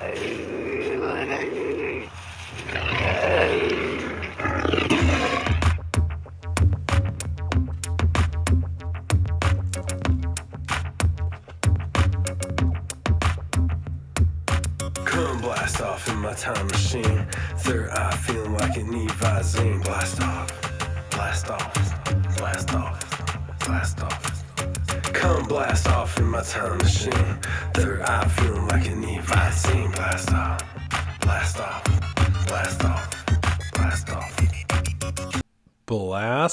Come blast off in my time machine. Third eye feeling like an Evazine. Blast off, blast off, blast off, blast off. Come blast off in my time machine. Third eye feeling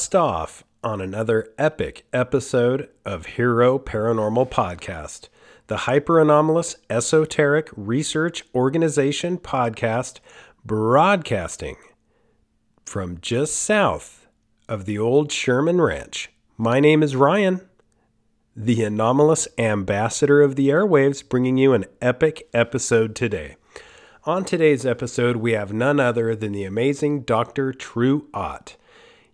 blast off on another epic episode of Hero Paranormal Podcast, the hyper anomalous esoteric research organization podcast broadcasting from just south of the old Sherman Ranch. My name is Ryan, the anomalous ambassador of the airwaves, bringing you an epic episode today. On today's episode, we have none other than the amazing Dr. True Ott.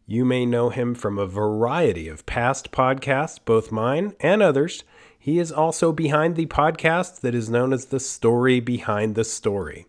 You may know him from a variety of past podcasts, both mine and others. He is also behind the podcast that is known as The Story Behind the Story.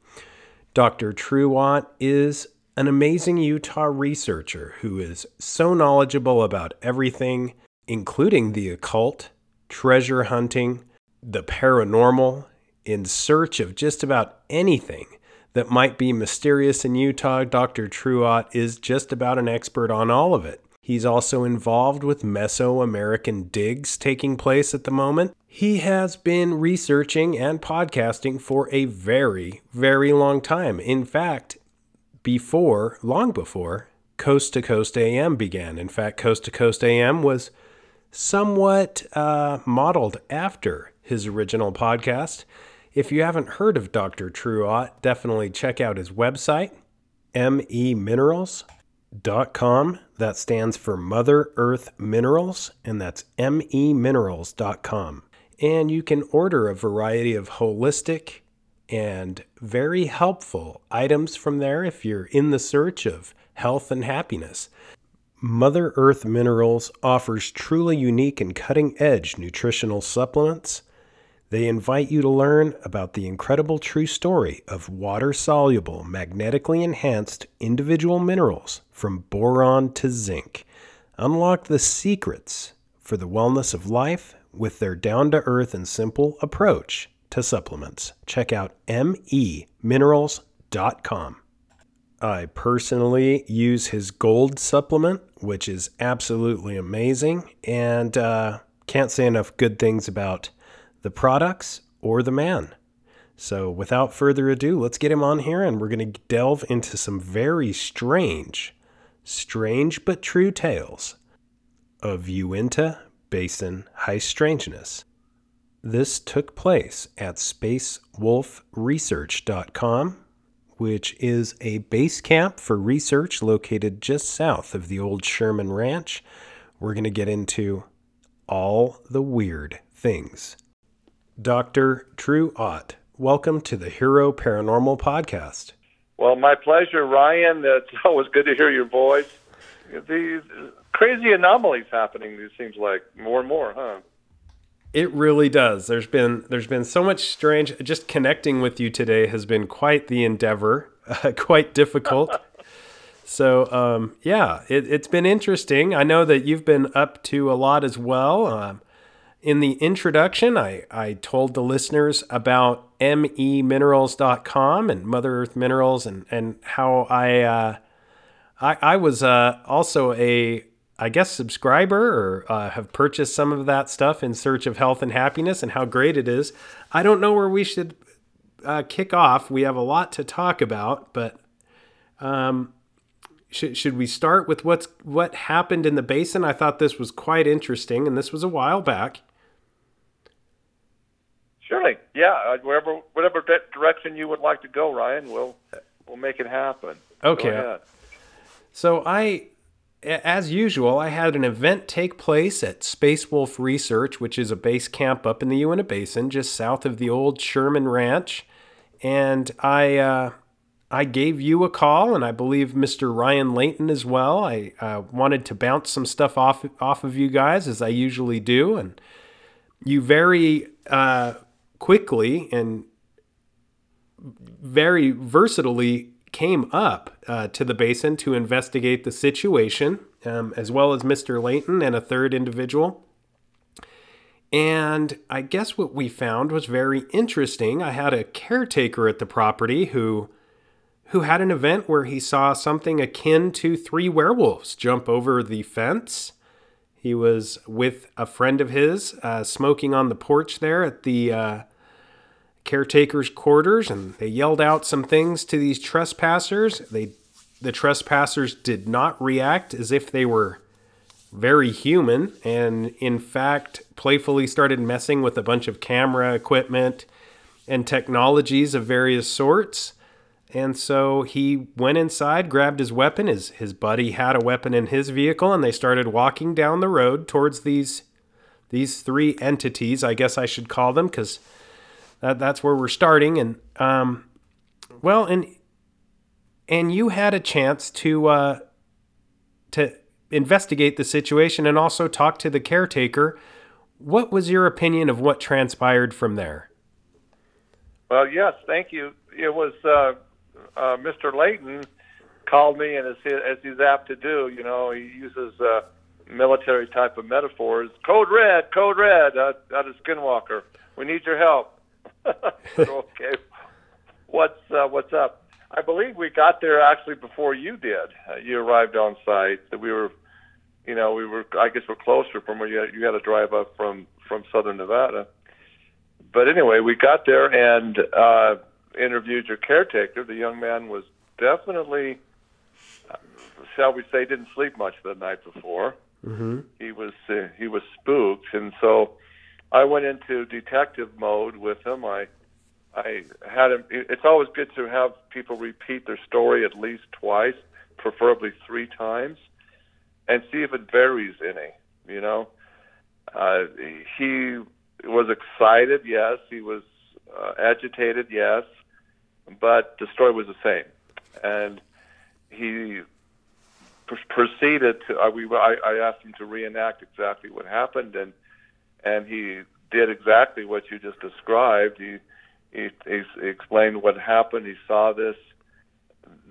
Dr. True Ott is an amazing Utah researcher who is so knowledgeable about everything, including the occult, treasure hunting, the paranormal, in search of just about anything that might be mysterious in Utah. Dr. True Ott is just about an expert on all of it. He's also involved with Mesoamerican digs taking place at the moment. He has been researching and podcasting for a very, very long time. In fact, before, long before, Coast to Coast AM began. In fact, Coast to Coast AM was somewhat uh, modeled after his original podcast. If you haven't heard of Dr. True Ott, definitely check out his website, meminerals.com. That stands for Mother Earth Minerals, and that's meminerals.com. And you can order a variety of holistic and very helpful items from there if you're in the search of health and happiness. Mother Earth Minerals offers truly unique and cutting edge nutritional supplements. They invite you to learn about the incredible true story of water soluble, magnetically enhanced individual minerals from boron to zinc. Unlock the secrets for the wellness of life with their down to earth and simple approach to supplements. Check out meminerals.com. I personally use his gold supplement, which is absolutely amazing, and uh, can't say enough good things about the products or the man. So, without further ado, let's get him on here and we're going to delve into some very strange, strange but true tales of Uinta Basin High Strangeness. This took place at spacewolfresearch.com, which is a base camp for research located just south of the old Sherman Ranch. We're going to get into all the weird things. Dr. True Ott, welcome to the Hero Paranormal Podcast. Well, my pleasure, Ryan. It's always good to hear your voice. These crazy anomalies happening. It seems like more and more, huh? It really does. There's been there's been so much strange. Just connecting with you today has been quite the endeavor, uh, quite difficult. so um, yeah, it, has been interesting. I know that you've been up to a lot as well. Um, in the introduction, I, I told the listeners about meminerals.com and Mother Earth Minerals and, and how I, uh, I, I was uh, also a, I guess, subscriber or uh, have purchased some of that stuff in search of health and happiness and how great it is. I don't know where we should uh, kick off. We have a lot to talk about, but um, should, should we start with what's what happened in the basin? I thought this was quite interesting, and this was a while back. Surely, yeah. uh, Wherever, whatever direction you would like to go, Ryan, we'll we'll make it happen. Okay. So I, as usual, I had an event take place at Space Wolf Research, which is a base camp up in the Uinta Basin, just south of the old Sherman Ranch, and I. Uh, I gave you a call, and I believe Mr. Ryan Layton as well. I uh, wanted to bounce some stuff off off of you guys, as I usually do, and you very uh, quickly and very versatilely came up uh, to the basin to investigate the situation, um, as well as Mr. Layton and a third individual. And I guess what we found was very interesting. I had a caretaker at the property who who had an event where he saw something akin to three werewolves jump over the fence. He was with a friend of his, uh, smoking on the porch there at the uh, caretaker's quarters, and they yelled out some things to these trespassers. They, the trespassers, did not react as if they were very human, and in fact, playfully started messing with a bunch of camera equipment and technologies of various sorts. And so he went inside, grabbed his weapon. His his buddy had a weapon in his vehicle, and they started walking down the road towards these these three entities. I guess I should call them because that that's where we're starting. And um, well, and and you had a chance to uh, to investigate the situation and also talk to the caretaker. What was your opinion of what transpired from there? Well, yes, thank you. It was. Uh uh, Mr. Layton called me, and as, he, as he's apt to do, you know, he uses uh, military type of metaphors. Code red, code red, uh, out of Skinwalker. We need your help. okay, what's uh, what's up? I believe we got there actually before you did. Uh, you arrived on site. That we were, you know, we were. I guess we're closer from where you had, you had to drive up from from Southern Nevada. But anyway, we got there and. uh interviewed your caretaker, the young man was definitely, shall we say, didn't sleep much the night before. Mm-hmm. He was uh, he was spooked, and so I went into detective mode with him. I I had him. It's always good to have people repeat their story at least twice, preferably three times, and see if it varies any. You know, uh, he was excited. Yes, he was uh, agitated. Yes, but the story was the same. And he pr- proceeded to. Uh, we I, I asked him to reenact exactly what happened, and and he did exactly what you just described. He he, he explained what happened. He saw this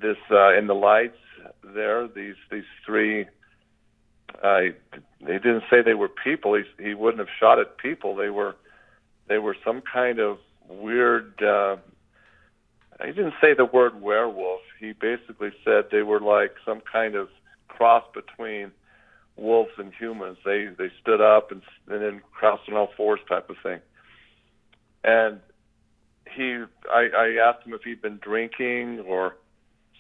this uh, in the lights there. These these three. Uh, he didn't say they were people. He he wouldn't have shot at people. They were they were some kind of weird uh, he didn't say the word werewolf. He basically said they were like some kind of cross between wolves and humans. They they stood up and and then crossed on all fours type of thing. And he, I, I asked him if he'd been drinking or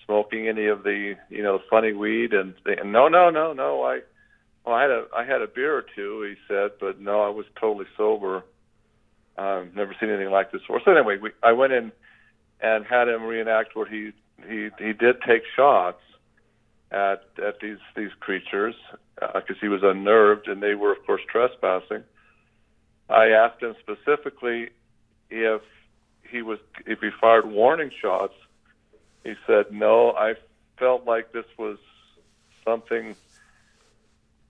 smoking any of the you know funny weed, and, they, no, no, no, no. I well, I had a I had a beer or two. He said, but no, I was totally sober. Um, never seen anything like this before. So anyway, we, I went in and had him reenact what he he he did take shots at at these these creatures because uh, he was unnerved and they were of course trespassing. I asked him specifically if he was if he fired warning shots. He said no. I felt like this was something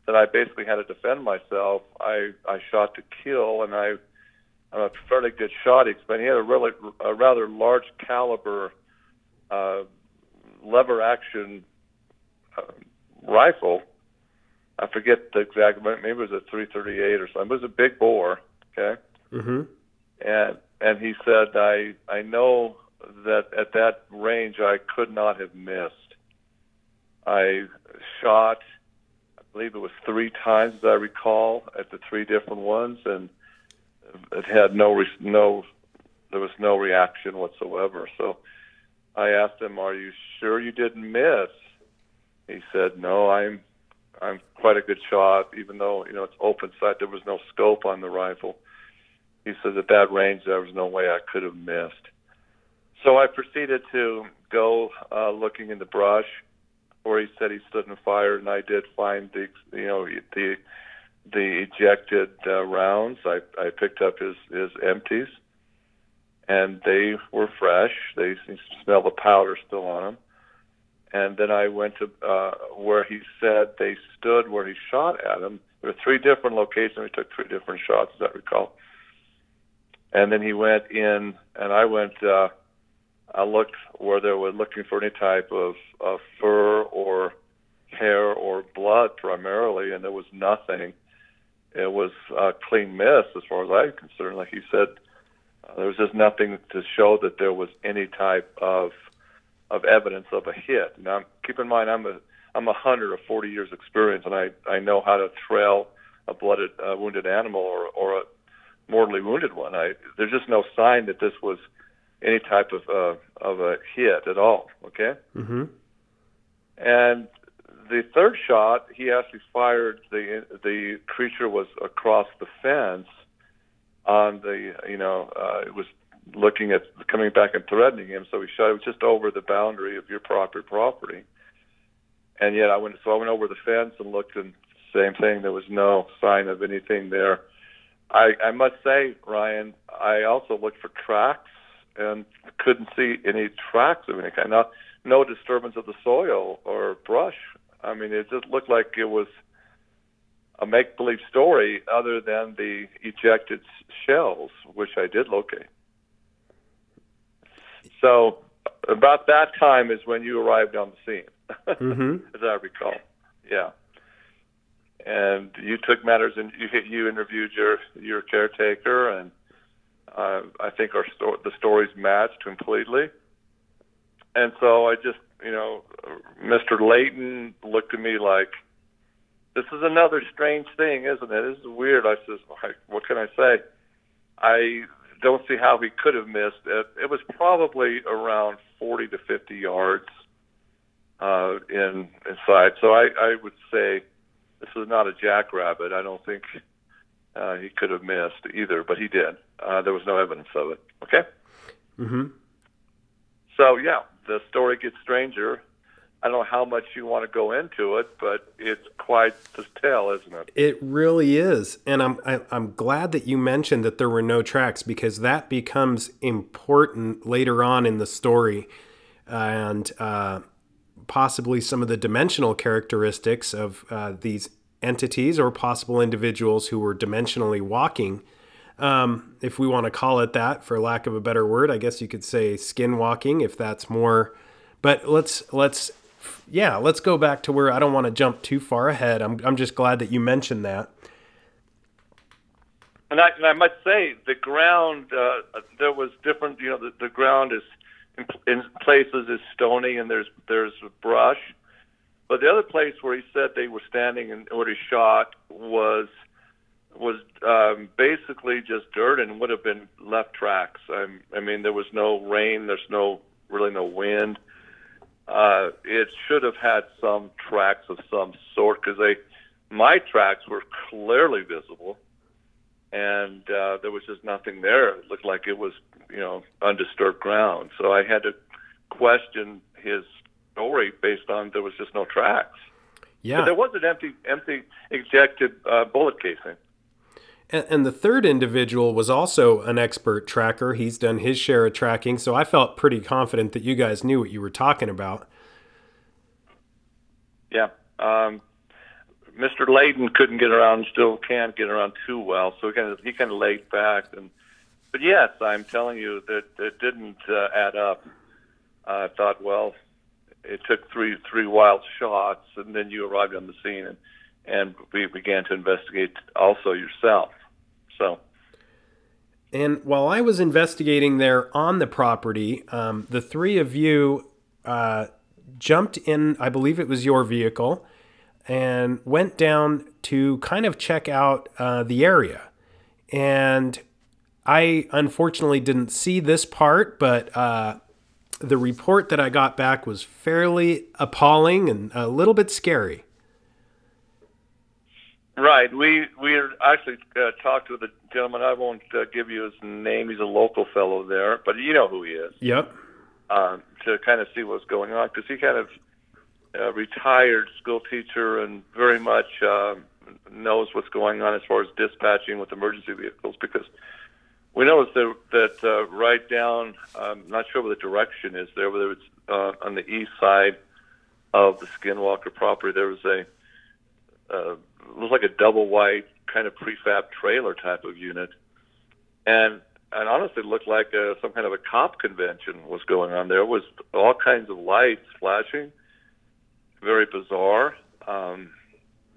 that I basically had to defend myself. I I shot to kill and I a fairly good shot. He explained he had a really a rather large caliber uh, lever action uh, rifle. I forget the exact maybe it was a 338 or something. It was a big bore. Okay. Mm-hmm. And and he said I I know that at that range I could not have missed. I shot, I believe it was three times as I recall, at the three different ones, and it had no re- no there was no reaction whatsoever. So I asked him, "Are you sure you didn't miss?" He said, "No, I'm I'm quite a good shot, even though you know it's open sight. There was no scope on the rifle." He said, "At that range, there was no way I could have missed." So I proceeded to go uh, looking in the brush, where he said he stood and fired, and I did find the you know the the ejected uh, rounds. I, I picked up his, his empties, and they were fresh. They smell the powder still on them. And then I went to uh, where he said they stood where he shot at them. There were three different locations. We took three different shots, as I recall. And then he went in, and I went uh, I looked where they were looking for any type of, of fur or hair or blood primarily, and there was nothing. It was a clean miss as far as I'm concerned. Like you said, uh, there was just nothing to show that there was any type of of evidence of a hit. Now, keep in mind, I'm a I'm a hunter of 40 years experience, and I I know how to trail a blooded uh, wounded animal or or a mortally wounded one. I there's just no sign that this was any type of uh, of a hit at all. Okay. Mm-hmm. And the third shot, he actually fired the the creature was across the fence on the you know uh, it was looking at coming back and threatening him. So he shot it was just over the boundary of your property property. And yet I went so I went over the fence and looked and same thing. There was no sign of anything there. I, I must say, Ryan, I also looked for tracks and couldn't see any tracks of any kind. Not, no disturbance of the soil or brush. I mean, it just looked like it was a make-believe story, other than the ejected shells, which I did locate. So, about that time is when you arrived on the scene, Mm-hmm. as I recall. Yeah and you took matters and you you interviewed your your caretaker and uh, I think our sto- the stories matched completely. And so I just you know Mr. Layton looked at me like this is another strange thing, isn't it? This is weird. I says, what can I say? I don't see how he could have missed it. It was probably around 40 to 50 yards uh, in inside. So I, I would say this is not a jackrabbit. I don't think uh, he could have missed either, but he did. Uh, there was no evidence of it. Okay. Mm-hmm. So yeah, the story gets stranger. I don't know how much you want to go into it, but it's quite the tale, isn't it? It really is, and I'm I, am i am glad that you mentioned that there were no tracks because that becomes important later on in the story, and uh, possibly some of the dimensional characteristics of uh, these entities or possible individuals who were dimensionally walking. Um, if we want to call it that, for lack of a better word, I guess you could say skin walking, if that's more. But let's let's yeah, let's go back to where I don't want to jump too far ahead. I'm I'm just glad that you mentioned that. And I, and I must say, the ground uh, there was different. You know, the, the ground is in, in places is stony and there's there's brush. But the other place where he said they were standing and what he shot was was um, basically just dirt and would have been left tracks. I, I mean, there was no rain. There's no really no wind. Uh, it should have had some tracks of some sort because they my tracks were clearly visible, and uh, there was just nothing there. It looked like it was you know undisturbed ground. So I had to question his story based on there was just no tracks. Yeah, but there was an empty empty ejected uh, bullet casing. And, the third individual was also an expert tracker. He's done his share of tracking, so I felt pretty confident that you guys knew what you were talking about. Yeah. Um, Mr. Layton couldn't get around, still can't get around too well, so he kind of he kind of laid back. And but yes, I'm telling you that it didn't uh, add up. I thought, well, it took three three wild shots, and then you arrived on the scene, and and we began to investigate also yourself. So. And while I was investigating there on the property, um, the three of you uh, jumped in. I believe it was your vehicle and went down to kind of check out uh, the area. And I unfortunately didn't see this part, but uh, the report that I got back was fairly appalling and a little bit scary. Right. We we actually uh, talked with a gentleman. I won't uh, give you his name. He's a local fellow there, but you know who he is. Yep. Um, to kind of see what's going on because he kind of uh, retired school teacher and very much uh, knows what's going on as far as dispatching with emergency vehicles because we noticed that, that uh, right down, I'm not sure what the direction is there, whether it's uh, on the east side of the Skinwalker property, there was a, uh, looks like a double white kind of prefab trailer type of unit. And and honestly looked like a, some kind of a cop convention was going on. There was all kinds of lights flashing, very bizarre. Um,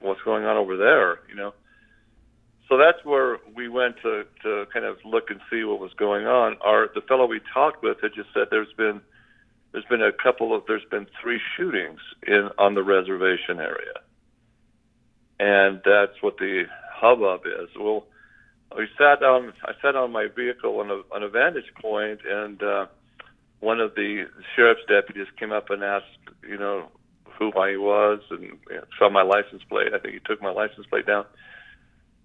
what's going on over there? You know. So that's where we went to to kind of look and see what was going on. Our the fellow we talked with had just said there's been there's been a couple of there's been three shootings in on the reservation area, and that's what the hubbub is. Well we sat on I sat on my vehicle on a on a vantage point, and uh, one of the sheriff's deputies came up and asked, you know, who I was, and you know, saw my license plate. I think he took my license plate down.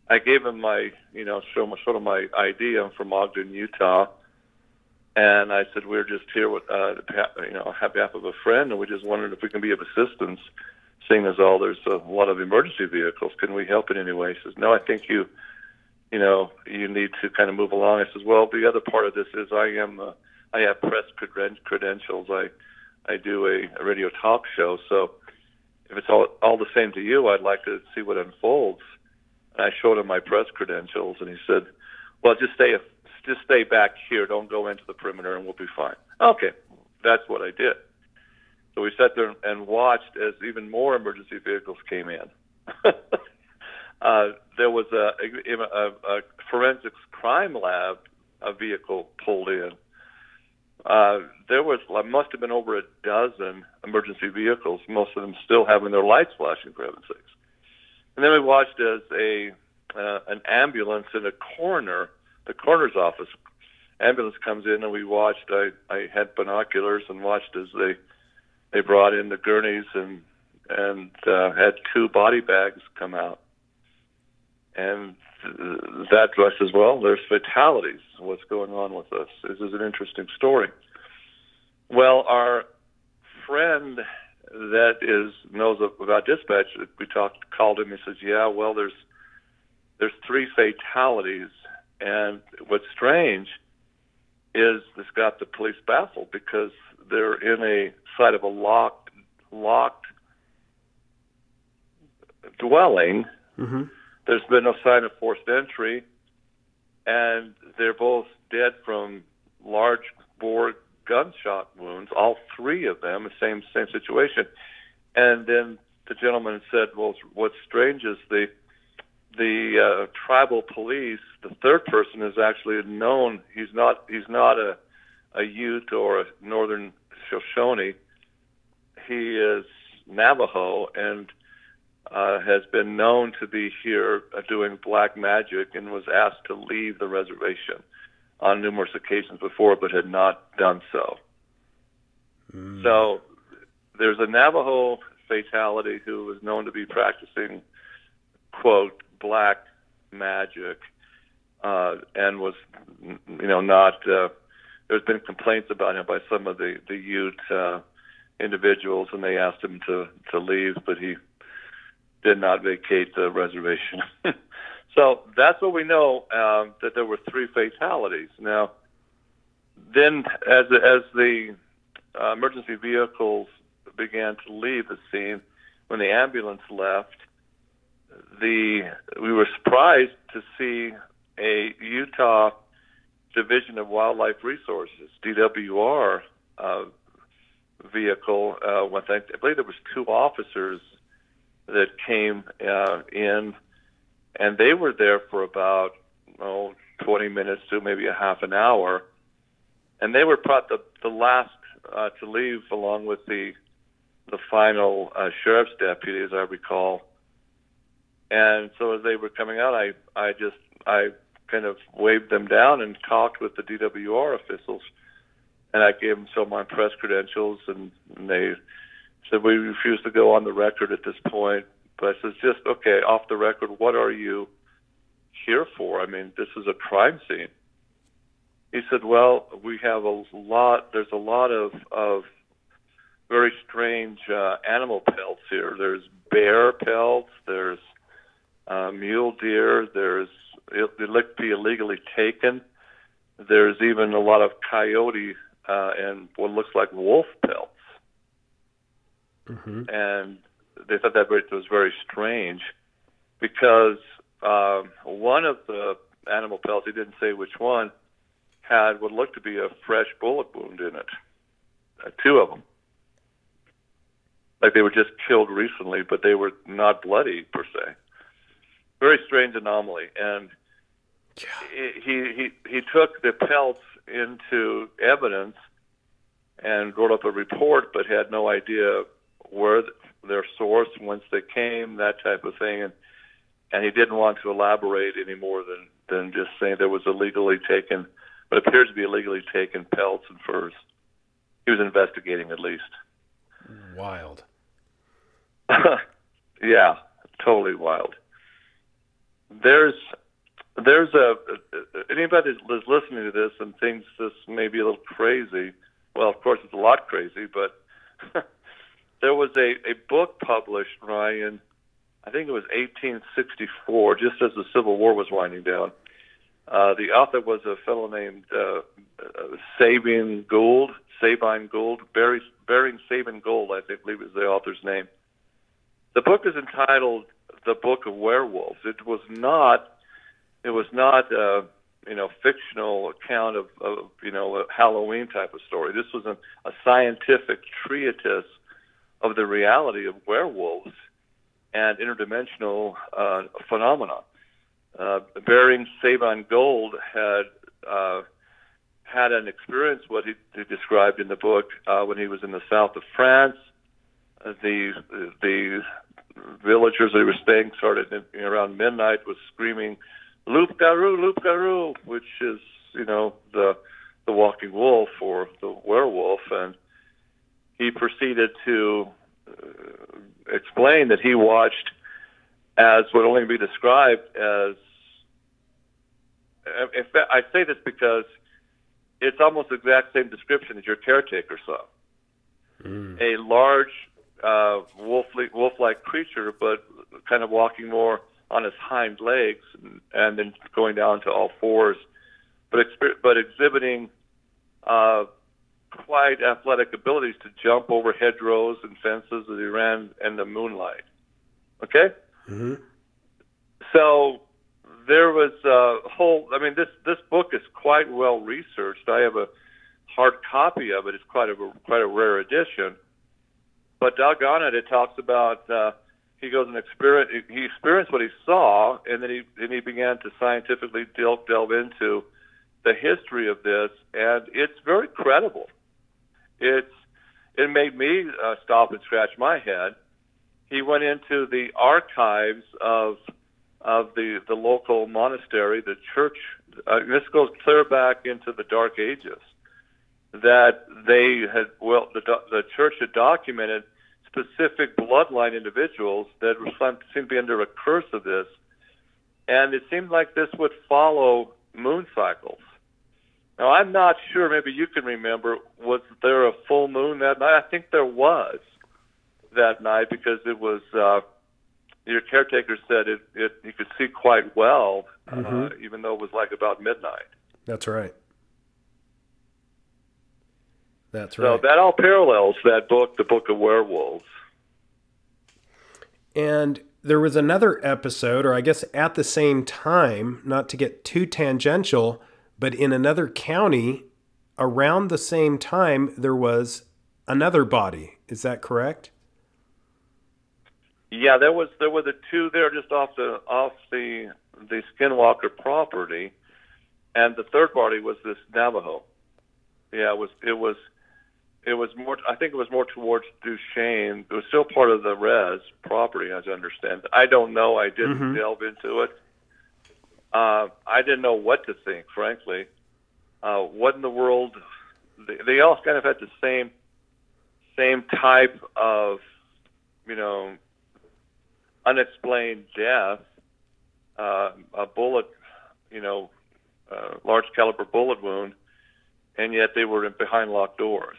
I gave him my, you know, show my sort of my ID. I'm from Ogden, Utah, and I said we're just here with, uh, you know, on behalf of a friend, and we just wondered if we can be of assistance, seeing as all there's a lot of emergency vehicles. Can we help in any way? He says, no, I think you you know, you need to kind of move along. I says, well, the other part of this is I am, uh, I have press creden- credentials. I, I do a, a radio talk show. So if it's all, all the same to you, I'd like to see what unfolds. And I showed him my press credentials and he said, well, just stay, just stay back here. Don't go into the perimeter and we'll be fine. Okay. That's what I did. So we sat there and watched as even more emergency vehicles came in. uh, there was a, a, a, forensics crime lab a vehicle pulled in. Uh, there was must have been over a dozen emergency vehicles, most of them still having their lights flashing for heaven's sakes. And then we watched as a uh, an ambulance in a coroner, the coroner's office ambulance comes in, and we watched. I I had binoculars and watched as they they brought in the gurneys and and uh, had two body bags come out and that as well. There's fatalities. What's going on with us? This is an interesting story. Well, our friend that is knows about dispatch, we talked, called him. He says, "Yeah, well, there's there's three fatalities, and what's strange is this got the police baffled because they're in a side of a locked locked dwelling." Mm-hmm there's been no sign of forced entry, and they're both dead from large bore gunshot wounds. All three of them, the same same situation. And then the gentleman said, "Well, what's strange is the the uh, tribal police. The third person is actually known. He's not he's not a a Ute or a Northern Shoshone. He is Navajo, and uh, has been known to be here uh, doing black magic and was asked to leave the reservation on numerous occasions before, but had not done so. Mm. So there's a Navajo fatality who was known to be practicing, quote, black magic, uh, and was, you know, not. Uh, there's been complaints about him by some of the the Ute uh, individuals, and they asked him to to leave, but he did not vacate the reservation. so that's what we know um, that there were three fatalities. Now, then as as the uh, emergency vehicles began to leave the scene, when the ambulance left, the we were surprised to see a Utah Division of Wildlife Resources (DWR) uh, vehicle. Uh, with I believe there was two officers that came uh, in, and they were there for about oh 20 minutes to maybe a half an hour, and they were probably the, the last uh, to leave along with the the final uh, sheriff's deputy, as I recall. And so as they were coming out, I I just I kind of waved them down and talked with the DWR officials, and I gave them some of my press credentials, and, and they said we refuse to go on the record at this point. But I said, just okay, off the record, what are you here for? I mean, this is a crime scene. He said, well, we have a lot. There's a lot of of very strange uh, animal pelts here. There's bear pelts. There's uh, mule deer. There's they look to be illegally taken. There's even a lot of coyote uh, and what looks like wolf pelts. Mm-hmm. And they thought that was very strange because um, one of the animal pelts, he didn't say which one, had what looked to be a fresh bullet wound in it, uh, two of them. Like they were just killed recently, but they were not bloody per se. Very strange anomaly, and he he he took the pelts into evidence and wrote up a report, but had no idea where their source, whence they came, that type of thing, and and he didn't want to elaborate any more than than just saying there was illegally taken, what appears to be illegally taken pelts and furs. He was investigating at least. Wild. yeah, totally wild. There's there's a anybody that's listening to this and thinks this may be a little crazy. Well, of course it's a lot crazy, but there was a, a book published, Ryan. I think it was 1864, just as the Civil War was winding down. Uh, the author was a fellow named uh, uh, Sabine Gould, Sabine Gould, Barry, Baring Sabine Gould, I think, believe is the author's name. The book is entitled "The Book of Werewolves." It was not it was not a you know fictional account of, of you know a Halloween type of story. This was a, a scientific treatise of the reality of werewolves and interdimensional uh, phenomena. Uh, Baring Sabine Gould had uh, had an experience what he, he described in the book uh, when he was in the south of France. Uh, the the villagers they were staying started in, around midnight was screaming Loup Garou, Loup Garou, which is, you know, the the walking wolf or the werewolf, and he proceeded to uh, explain that he watched as would only be described as. In fact, I say this because it's almost the exact same description as your caretaker saw. Mm. A large uh, wolf-like, wolf-like creature, but kind of walking more on his hind legs and, and then going down to all fours, but but exhibiting uh, quite athletic abilities to jump over hedgerows and fences as he ran in the moonlight. Okay. Mm-hmm. So there was a whole. I mean, this this book is quite well researched. I have a hard copy of it. It's quite a quite a rare edition. But doggone it, it talks about uh, he goes and experience he experienced what he saw, and then he then he began to scientifically delve delve into the history of this, and it's very credible. It's it made me uh, stop and scratch my head. He went into the archives of of the the local monastery, the church. Uh, this goes clear back into the Dark Ages. That they had well, the the church had documented specific bloodline individuals that seem to be under a curse of this. And it seemed like this would follow moon cycles. Now, I'm not sure, maybe you can remember, was there a full moon that night? I think there was that night because it was, uh, your caretaker said it, it you could see quite well, uh, mm-hmm. uh, even though it was like about midnight. That's right. That's right. So that all parallels that book, the Book of Werewolves. And there was another episode, or I guess at the same time, not to get too tangential, but in another county around the same time, there was another body. Is that correct? Yeah, there was there were the two there just off the off the the Skinwalker property, and the third body was this Navajo. Yeah, it was it was it was more. I think it was more towards Duchesne. It was still part of the res property, as I understand. I don't know. I didn't mm-hmm. delve into it. Uh, I didn't know what to think, frankly. Uh, what in the world? They, they all kind of had the same same type of, you know, unexplained death. Uh, a bullet, you know, uh, large caliber bullet wound, and yet they were in behind locked doors.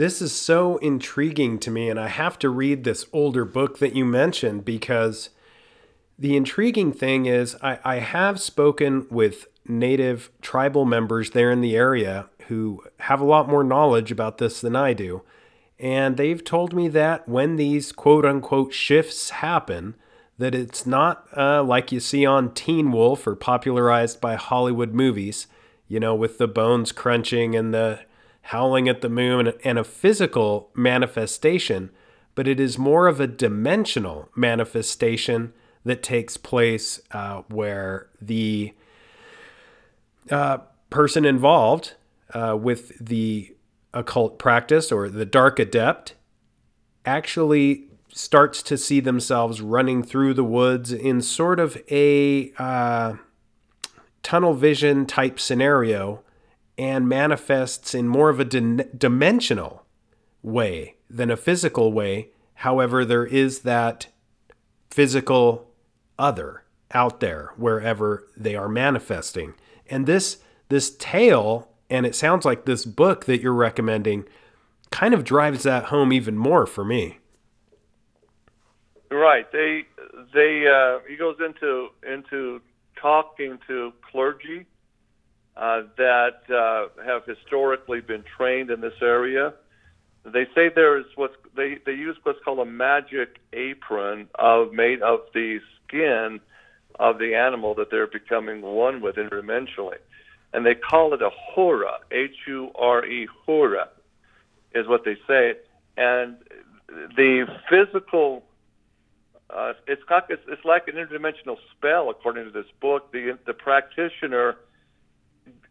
This is so intriguing to me, and I have to read this older book that you mentioned because the intriguing thing is I, I have spoken with native tribal members there in the area who have a lot more knowledge about this than I do. And they've told me that when these quote unquote shifts happen, that it's not uh, like you see on Teen Wolf or popularized by Hollywood movies. you know, with the bones crunching and the howling at the moon and a physical manifestation, but it is more of a dimensional manifestation that takes place uh, where the uh, person involved uh, with the occult practice or the dark adept actually starts to see themselves running through the woods in sort of a uh, tunnel vision type scenario and manifests in more of a dimensional way than a physical way. However, there is that physical other out there wherever they are manifesting. And this this tale and it sounds like this book that you're recommending kind of drives that home even more for me. Right. They they uh, he goes into into talking to clergy uh, that uh, have historically been trained in this area. They say there is what's they they use what's called a magic apron of made of the skin of the animal that they're becoming one with interdimensionally and they call it a hura, H-U-R-E, hura, is what they say. And the physical, uh, it's, not, it's, it's like an interdimensional spell, according to this book. The, the practitioner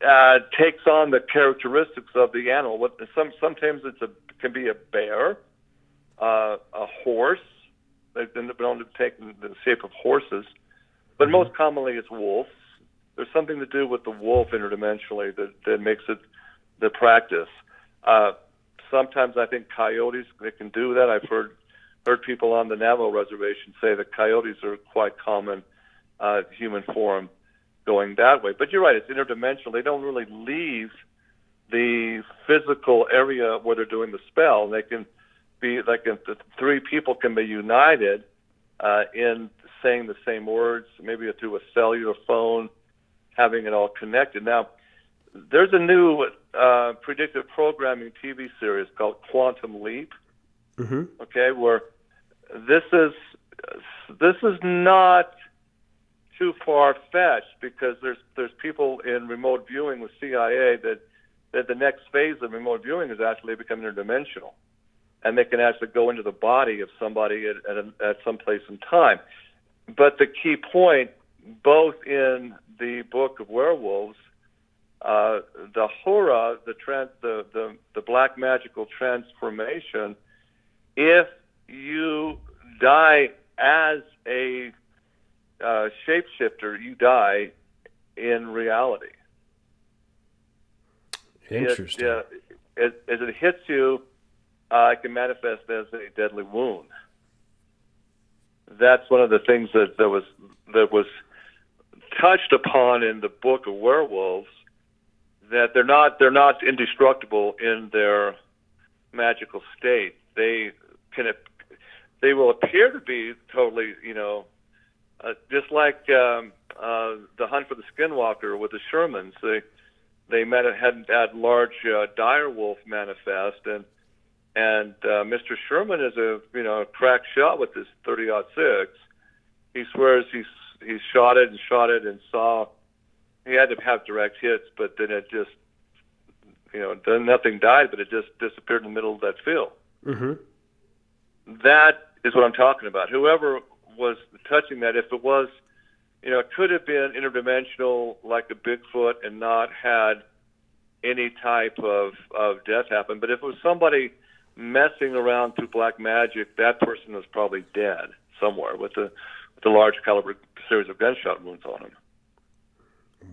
uh, takes on the characteristics of the animal. What, some, sometimes it's a, can be a bear, uh, a horse. They've been known to take the shape of horses, but mm-hmm. most commonly it's wolves there's something to do with the wolf interdimensionally that, that makes it the practice. Uh, sometimes I think coyotes they can do that. I've heard heard people on the Navajo reservation say that coyotes are quite common uh, human form going that way. But you're right, it's interdimensional. They don't really leave the physical area where they're doing the spell. They can be like if the three people can be united uh, in saying the same words, maybe through a cellular phone having it all connected. Now, there's a new uh, predictive programming TV series called Quantum Leap. Mm-hmm. Okay, where this is this is not too far fetched because there's there's people in remote viewing with CIA that that the next phase of remote viewing is actually becoming interdimensional, and they can actually go into the body of somebody at at, a, at some place in time. But the key point, both in the Book of Werewolves, uh, the hura, the, trans, the, the, the black magical transformation, if you die as a uh, shapeshifter, you die in reality. Interesting. It, uh, as, as it hits you, uh, it can manifest as a deadly wound. That's one of the things that, that was that was touched upon in the book of werewolves that they're not they're not indestructible in their magical state. They can they will appear to be totally you know uh, just like um, uh, the hunt for the skinwalker with the Shermans. They they met a had had large uh, dire wolf manifest and and uh, Mr. Sherman is a you know crack shot with his 30 six. He swears he's he shot it and shot it and saw he had to have direct hits, but then it just you know then nothing died, but it just disappeared in the middle of that field. Mm-hmm. That is what I'm talking about. Whoever was touching that, if it was, you know, it could have been interdimensional like a Bigfoot and not had any type of of death happen. But if it was somebody messing around through black magic, that person was probably dead somewhere with a with a large caliber series of gunshot wounds on him.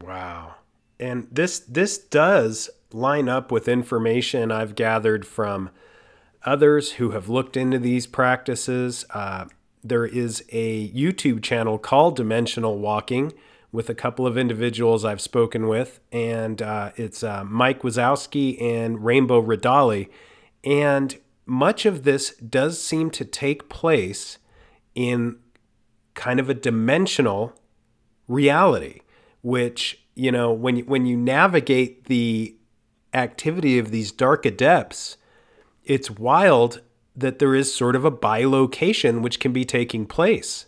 Wow. And this this does line up with information I've gathered from others who have looked into these practices. Uh, there is a YouTube channel called Dimensional Walking with a couple of individuals I've spoken with, and uh, it's uh, Mike Wazowski and Rainbow Radali. And much of this does seem to take place in kind of a dimensional reality, which, you know, when, you, when you navigate the activity of these dark adepts, it's wild that there is sort of a bilocation which can be taking place.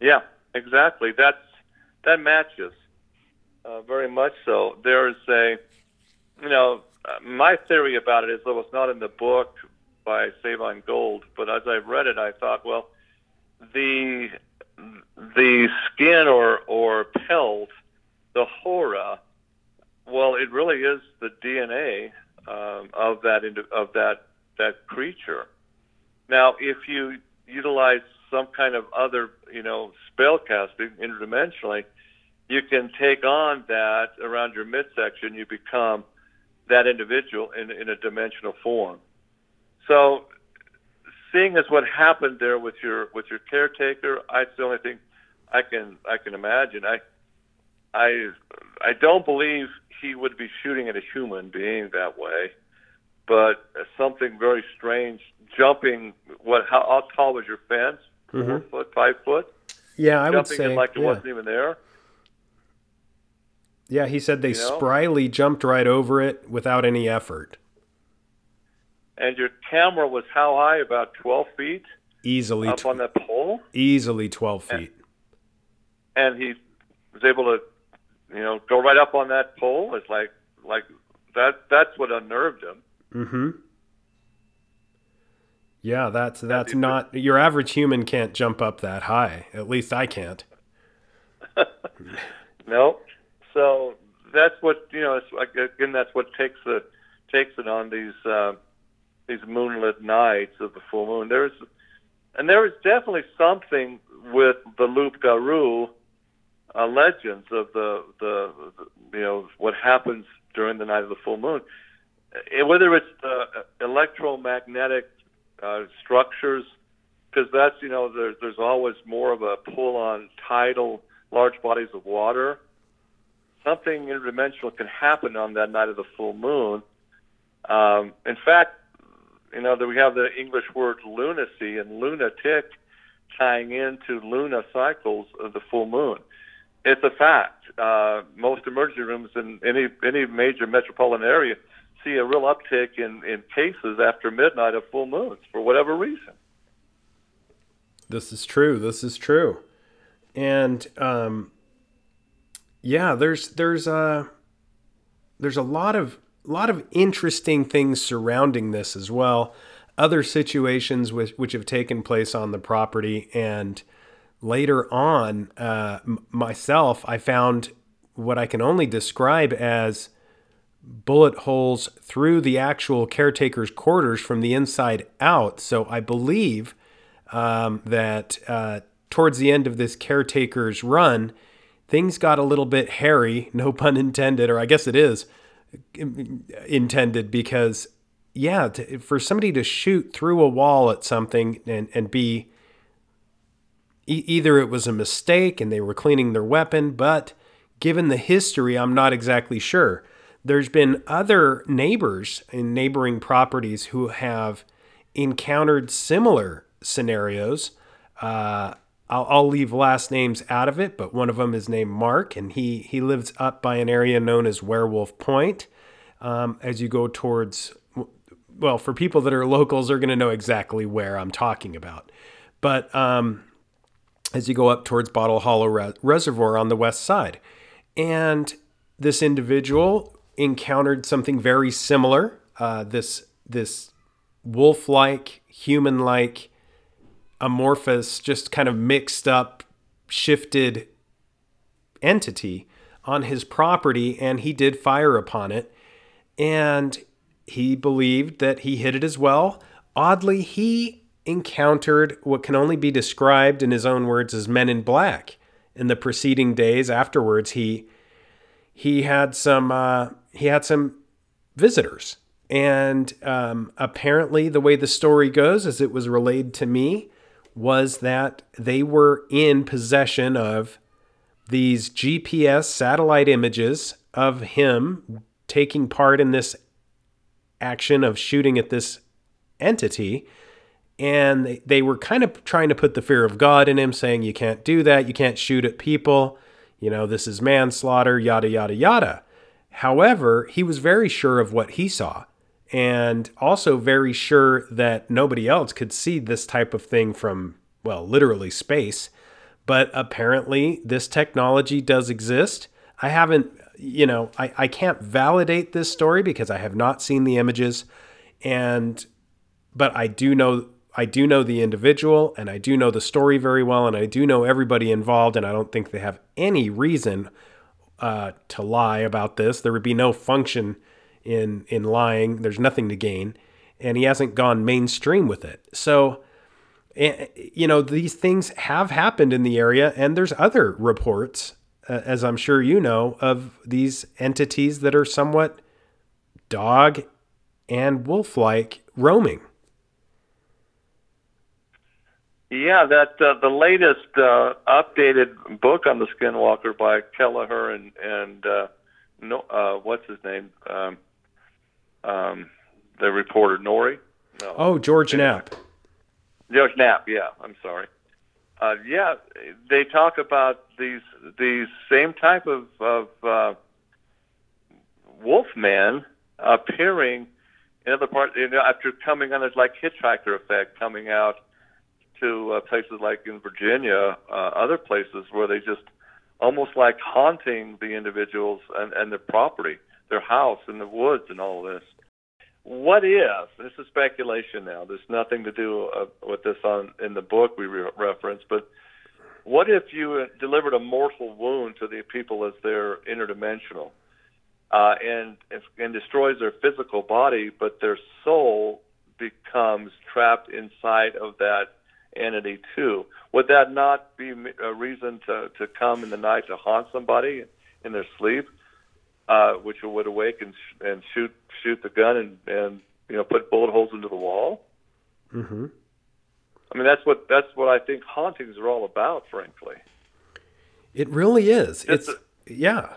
Yeah, exactly. That's that matches uh, very much so. There is a, you know, uh, my theory about it is, though it's not in the book by Sabine Gould, but as I read it, I thought, well, the the skin or or pelt, the hora, well, it really is the DNA um, of that of that that creature. Now, if you utilize some kind of other, you know, spell casting interdimensionally, you can take on that around your midsection. You become that individual in, in a dimensional form. So, seeing as what happened there with your with your caretaker, I the only thing I can I can imagine. I I I don't believe he would be shooting at a human being that way, but something very strange, jumping. What? How, how tall was your fence? Mm-hmm. Four foot, five foot. Yeah, I would say like it yeah. wasn't even there. Yeah, he said they You know? spryly jumped right over it without any effort. And your camera was how high? About twelve feet Easily, up tw- on that pole, easily twelve feet. and he was able to, you know, go right up on that pole. It's like like that. That's what unnerved him. Mm-hmm. Yeah, that's that's not your average human can't jump up that high. At least I can't. No. So that's what you know. It's like again, that's what takes the takes it on these uh, these moonlit nights of the full moon. There's and there is definitely something with the Loup Garou uh, legends of the, the the you know what happens during the night of the full moon. Eh, Whether it's uh, electromagnetic uh, structures, because that's you know there's there's always more of a pull on tidal large bodies of water. Something interdimensional can happen on that night of the full moon. Um, in fact, you know that we have the English word lunacy and lunatic tying into lunar cycles of the full moon. It's a fact. Uh, most emergency rooms in any any major metropolitan area see a real uptick in, in cases after midnight of full moons for whatever reason. This is true. This is true. And um, yeah, there's there's a there's a lot of lot of interesting things surrounding this as well. Other situations which which have taken place on the property, and later on, uh, m- myself, I found what I can only describe as bullet holes through the actual caretaker's quarters from the inside out. So I believe um, that uh, towards the end of this caretaker's run, things got a little bit hairy, no pun intended, or I guess it is intended because, yeah, to, for somebody to shoot through a wall at something and, and be e- either it was a mistake and they were cleaning their weapon, but given the history, I'm not exactly sure. There's been other neighbors in neighboring properties who have encountered similar scenarios. Uh, I'll, I'll leave last names out of it, but one of them is named Mark, and he he lives up by an area known as Werewolf Point. Um, as you go towards, well, for people that are locals, they're going to know exactly where I'm talking about. But um, as you go up towards Bottle Hollow Re- Reservoir on the west side, and this individual encountered something very similar. Uh, this this wolf-like, human-like, amorphous, just kind of mixed up, shifted entity on his property, and he did fire upon it. And he believed that he hit it as well. Oddly, he encountered what can only be described in his own words as men in black. In the preceding days afterwards, he he had some uh, he had some visitors, and um, apparently, the way the story goes, as it was relayed to me, was that they were in possession of these GPS satellite images of him taking part in this action of shooting at this entity. And they, they were kind of trying to put the fear of God in him, saying, You can't do that. You can't shoot at people. You know, this is manslaughter, yada, yada, yada. However, he was very sure of what he saw and also very sure that nobody else could see this type of thing from, well, literally space. but apparently this technology does exist. I haven't, you know, I, I can't validate this story because I have not seen the images. And, but I do know, I do know the individual and I do know the story very well. And I do know everybody involved. And I don't think they have any reason uh, to lie about this. There would be no function in, in lying. There's nothing to gain. And he hasn't gone mainstream with it. So, you know, these things have happened in the area, and there's other reports, uh, as I'm sure you know, of these entities that are somewhat dog and wolf like roaming. Yeah, that uh, the latest uh, updated book on the Skinwalker by Kelleher and and uh, no, uh, what's his name? Um, um, the reporter Noory. No. Oh, George Knapp. George Knapp, yeah. I'm sorry. Uh, yeah, they talk about these these same type of of uh, wolfmen appearing in other parts. You know, after coming on this like hitchhiker effect, coming out to uh, places like in Virginia, uh, other places where they just almost like haunting the individuals and, and their property, their house in the woods, and all this. What if this is speculation now there's nothing to do uh, with this on in the book we re- reference but what if you uh, delivered a mortal wound to the people as they're interdimensional uh, and and destroys their physical body but their soul becomes trapped inside of that entity too would that not be a reason to to come in the night to haunt somebody in their sleep uh, which would awake and, sh- and shoot shoot the gun and, and you know put bullet holes into the wall. Mm-hmm. I mean, that's what that's what I think hauntings are all about, frankly. It really is. It's, it's a, yeah.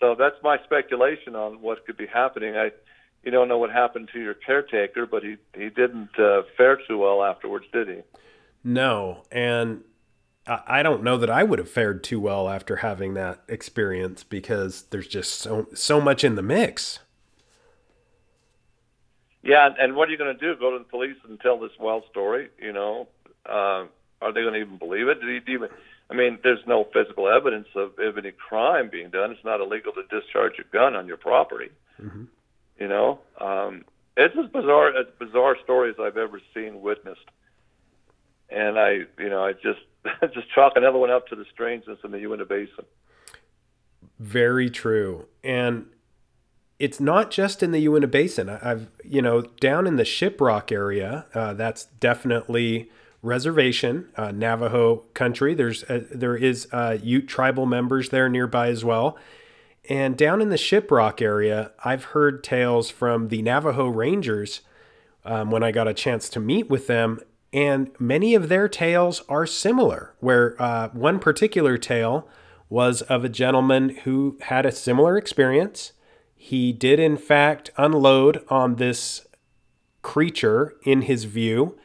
So that's my speculation on what could be happening. I, you don't know what happened to your caretaker, but he he didn't uh, fare too well afterwards, did he? No, and I don't know that I would have fared too well after having that experience because there's just so so much in the mix. Yeah, and what are you going to do? Go to the police and tell this wild story? You know, uh, are they going to even believe it? Did he even? I mean, there's no physical evidence of, of any crime being done. It's not illegal to discharge a gun on your property. Mm-hmm. You know, um, it's as bizarre as bizarre stories I've ever seen witnessed. And I, you know, I just just chalk another one up to the strangeness in the Uinta Basin. Very true. And it's not just in the Uinta Basin. I've, you know, down in the Shiprock area, uh, that's definitely reservation, uh, Navajo country. There's a, uh, there is uh, Ute tribal members there nearby as well. And down in the Shiprock area, I've heard tales from the Navajo Rangers um, when I got a chance to meet with them and many of their tales are similar, where uh, one particular tale was of a gentleman who had a similar experience. He did, in fact, unload on this creature in his view.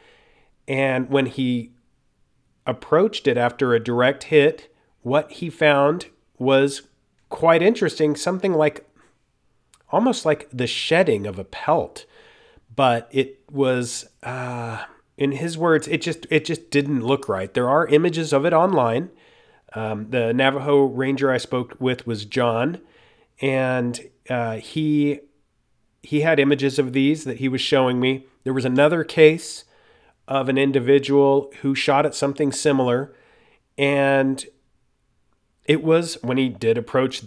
And when he approached it after a direct hit, what he found was quite interesting something like almost like the shedding of a pelt, but it was. Uh, in his words, it just it just didn't look right. There are images of it online. Um, the Navajo ranger I spoke with was John, and uh, he he had images of these that he was showing me. There was another case of an individual who shot at something similar, and it was when he did approach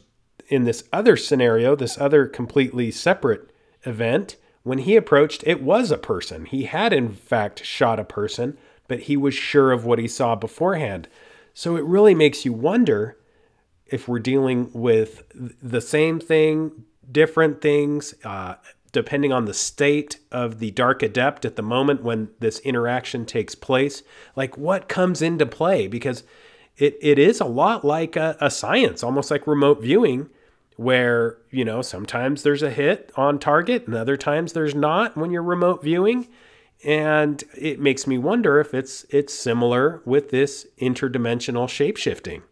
in this other scenario, this other completely separate event when he approached, it was a person. He had, in fact, shot a person, but he was sure of what he saw beforehand. So it really makes you wonder if we're dealing with the same thing, different things, uh, depending on the state of the dark adept at the moment when this interaction takes place. Like what comes into play? Because it, it is a lot like a, a science, almost like remote viewing where, you know, sometimes there's a hit on target and other times there's not when you're remote viewing. And it makes me wonder if it's it's similar with this interdimensional shapeshifting.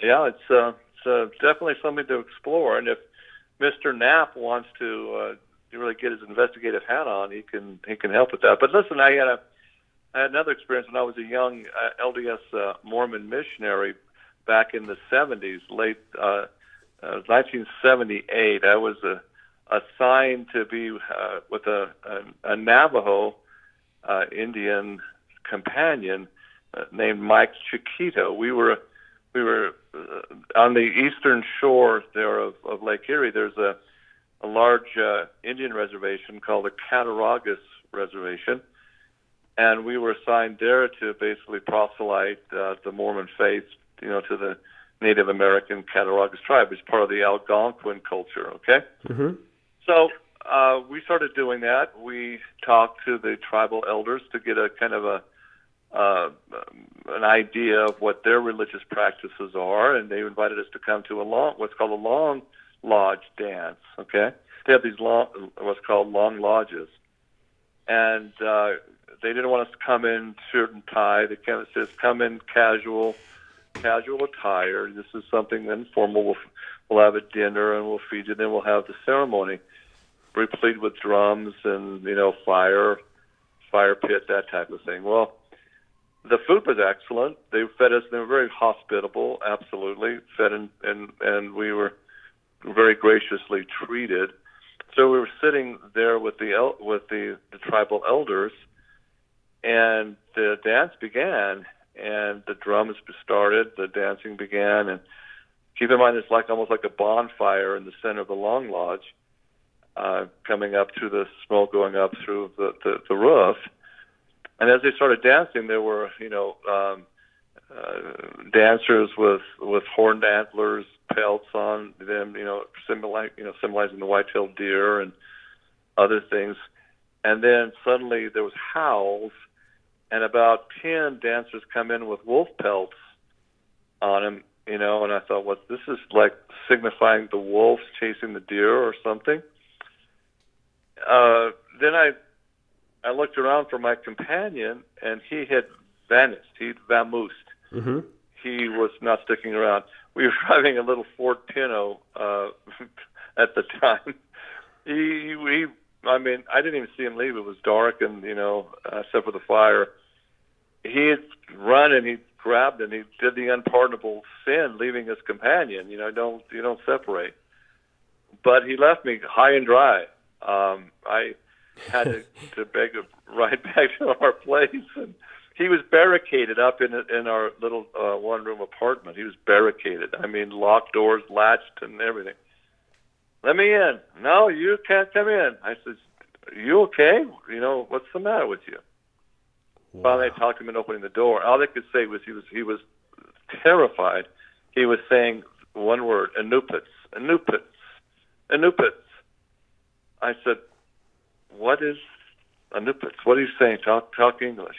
Yeah, it's uh, it's uh, definitely something to explore. And if Mr. Knapp wants to uh, really get his investigative hat on, he can he can help with that. But listen, I had a I had another experience when I was a young uh, LDS uh, Mormon missionary back in the 70s, late uh, uh, 1978. I was uh, assigned to be uh, with a, a, a Navajo uh, Indian companion uh, named Mike Chiquito. We were we were uh, on the eastern shore there of, of Lake Erie. There's a a large uh, Indian reservation called the Cattaraugus Reservation, and we were assigned there to basically proselyte uh, the Mormon faith, you know, to the Native American Cattaraugus tribe as part of the Algonquin culture. Okay, Mm-hmm. so uh, we started doing that. We talked to the tribal elders to get a kind of a uh, an idea of what their religious practices are, and they invited us to come to a long, what's called a long lodge dance. Okay, they have these long, what's called long lodges, and uh, they didn't want us to come in shirt and tie. They kind of says come in casual, casual attire. This is something informal. We'll, we'll have a dinner and we'll feed you. Then we'll have the ceremony, replete with drums and you know fire, fire pit, that type of thing. Well, the food was excellent. They fed us. They were very hospitable. Absolutely fed and and and we were very graciously treated. So we were sitting there with the with the, the tribal elders, and the dance began, and the drums started. The dancing began, and keep in mind it's like almost like a bonfire in the center of the long lodge, uh, coming up through the smoke going up through the, the the roof. And as they started dancing, there were you know um, uh, dancers with with horned antlers, pelts on them, you know, you know, symbolizing the white-tailed deer and other things. And then suddenly there was howls, and about ten dancers come in with wolf pelts on them, you know. And I thought, well, this is like signifying the wolves chasing the deer or something. Uh, then I I looked around for my companion, and he had vanished. He'd vamoosed Mm-hmm. he was not sticking around. We were driving a little Ford Pinto uh, at the time. He, he, I mean, I didn't even see him leave. It was dark, and you know, uh, except for the fire. He had run and he grabbed and he did the unpardonable sin, leaving his companion. You know, don't you don't separate. But he left me high and dry. Um, I had to, to beg a ride back to our place and he was barricaded up in in our little uh, one room apartment. He was barricaded. I mean, locked doors, latched, and everything. Let me in. No, you can't come in. I said, "You okay? You know what's the matter with you?" Finally, I talked him into opening the door. All they could say was he was he was terrified. He was saying one word: "Anupits, Anupits, Anupits." I said, "What is Anupits? What are you saying? Talk talk English."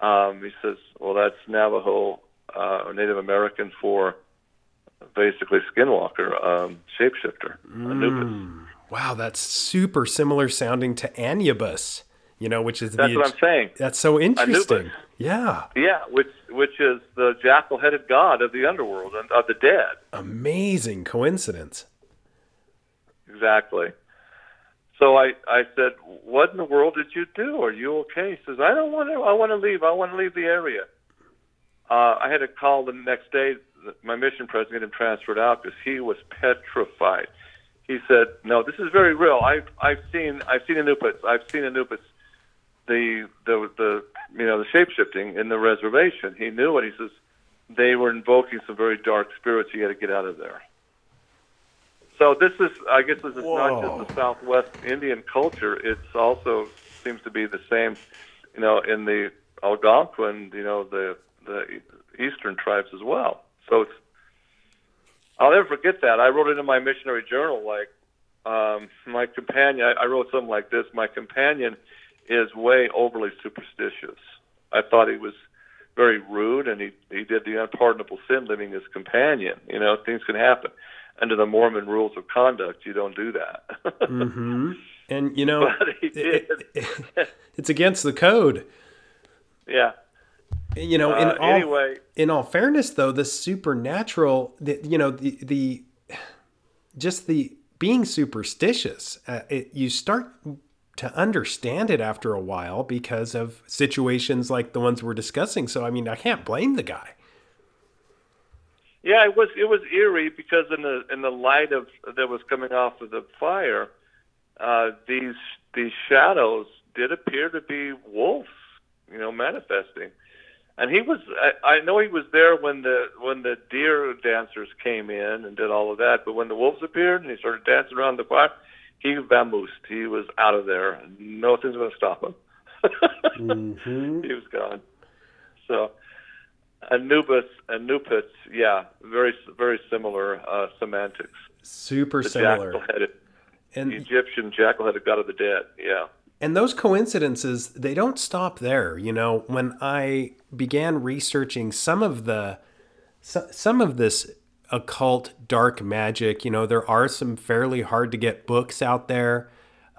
Um, he says, "Well, that's Navajo uh, or Native American for basically skinwalker, um, shapeshifter, Anubis." Mm. Wow, that's super similar sounding to Anubis. You know, which is That's the what I'm saying. that's so interesting. Anubis. Yeah, Yeah, which which is the jackal-headed god of the underworld and of the dead. amazing coincidence. Exactly. So I, I said, "What in the world did you do? Are you okay?" He says, "I don't want to. I want to leave. I want to leave the area." Uh, I had to call the next day. My mission president get him transferred out because he was petrified. He said, "No, this is very real. I've I've seen I've seen Anubis. I've seen Anubis. The the the you know the shape shifting in the reservation. He knew it. He says they were invoking some very dark spirits. You got to get out of there." So this is, I guess, this is not just the Southwest Indian culture. It's also seems to be the same, you know, in the Algonquin, you know, the the Eastern tribes as well. So it's, I'll never forget that. I wrote it in my missionary journal. Like, um, my companion, I, I wrote something like this: My companion is way overly superstitious. I thought he was very rude, and he he did the unpardonable sin, leaving his companion. You know, things can happen under the Mormon rules of conduct. You don't do that. hmm And you know, it- it- it's against the code. yeah. You know, in Uh, all anyway, in all fairness, though, the supernatural, the, you know, the the just the being superstitious, uh, it, you start to understand it after a while because of situations like the ones we're discussing. So I mean, I can't blame the guy. Yeah, it was it was eerie because in the in the light of that was coming off of the fire, uh, these these shadows did appear to be wolves, you know, manifesting. And he was I, I know he was there when the when the deer dancers came in and did all of that, but when the wolves appeared and he started dancing around the fire, he vamoosed. He was out of there. Nothing's going to stop him. mm-hmm. He was gone. So Anubis, Anubis, yeah, very very similar uh, semantics. Super the similar. Jackal-headed, and Egyptian jackal-headed god of the dead. Yeah. And those coincidences, they don't stop there. You know, when I began researching some of the some of this occult dark magic, you know, there are some fairly hard to get books out there.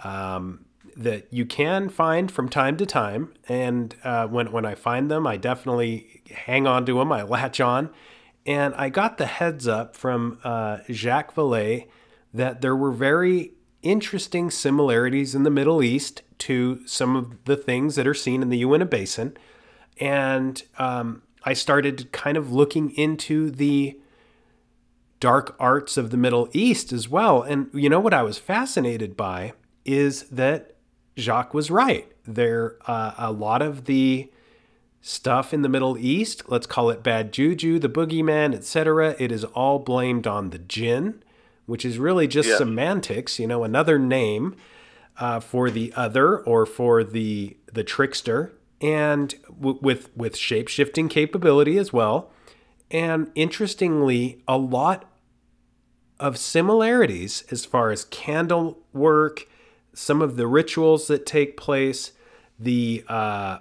Um, that you can find from time to time. And uh, when when I find them, I definitely hang on to them. I latch on, and I got the heads up from uh, Jacques Vallée that there were very interesting similarities in the Middle East to some of the things that are seen in the Uinta Basin, and um, I started kind of looking into the dark arts of the Middle East as well. And you know what I was fascinated by is that Jacques was right. There, uh, a lot of the stuff in the Middle East, let's call it bad juju, the boogeyman, etc., it is all blamed on the jinn, which is really just yeah. semantics, you know, another name uh, for the other or for the the trickster, and w- with with shape shifting capability as well. And interestingly, a lot of similarities as far as candle work some of the rituals that take place, the uh,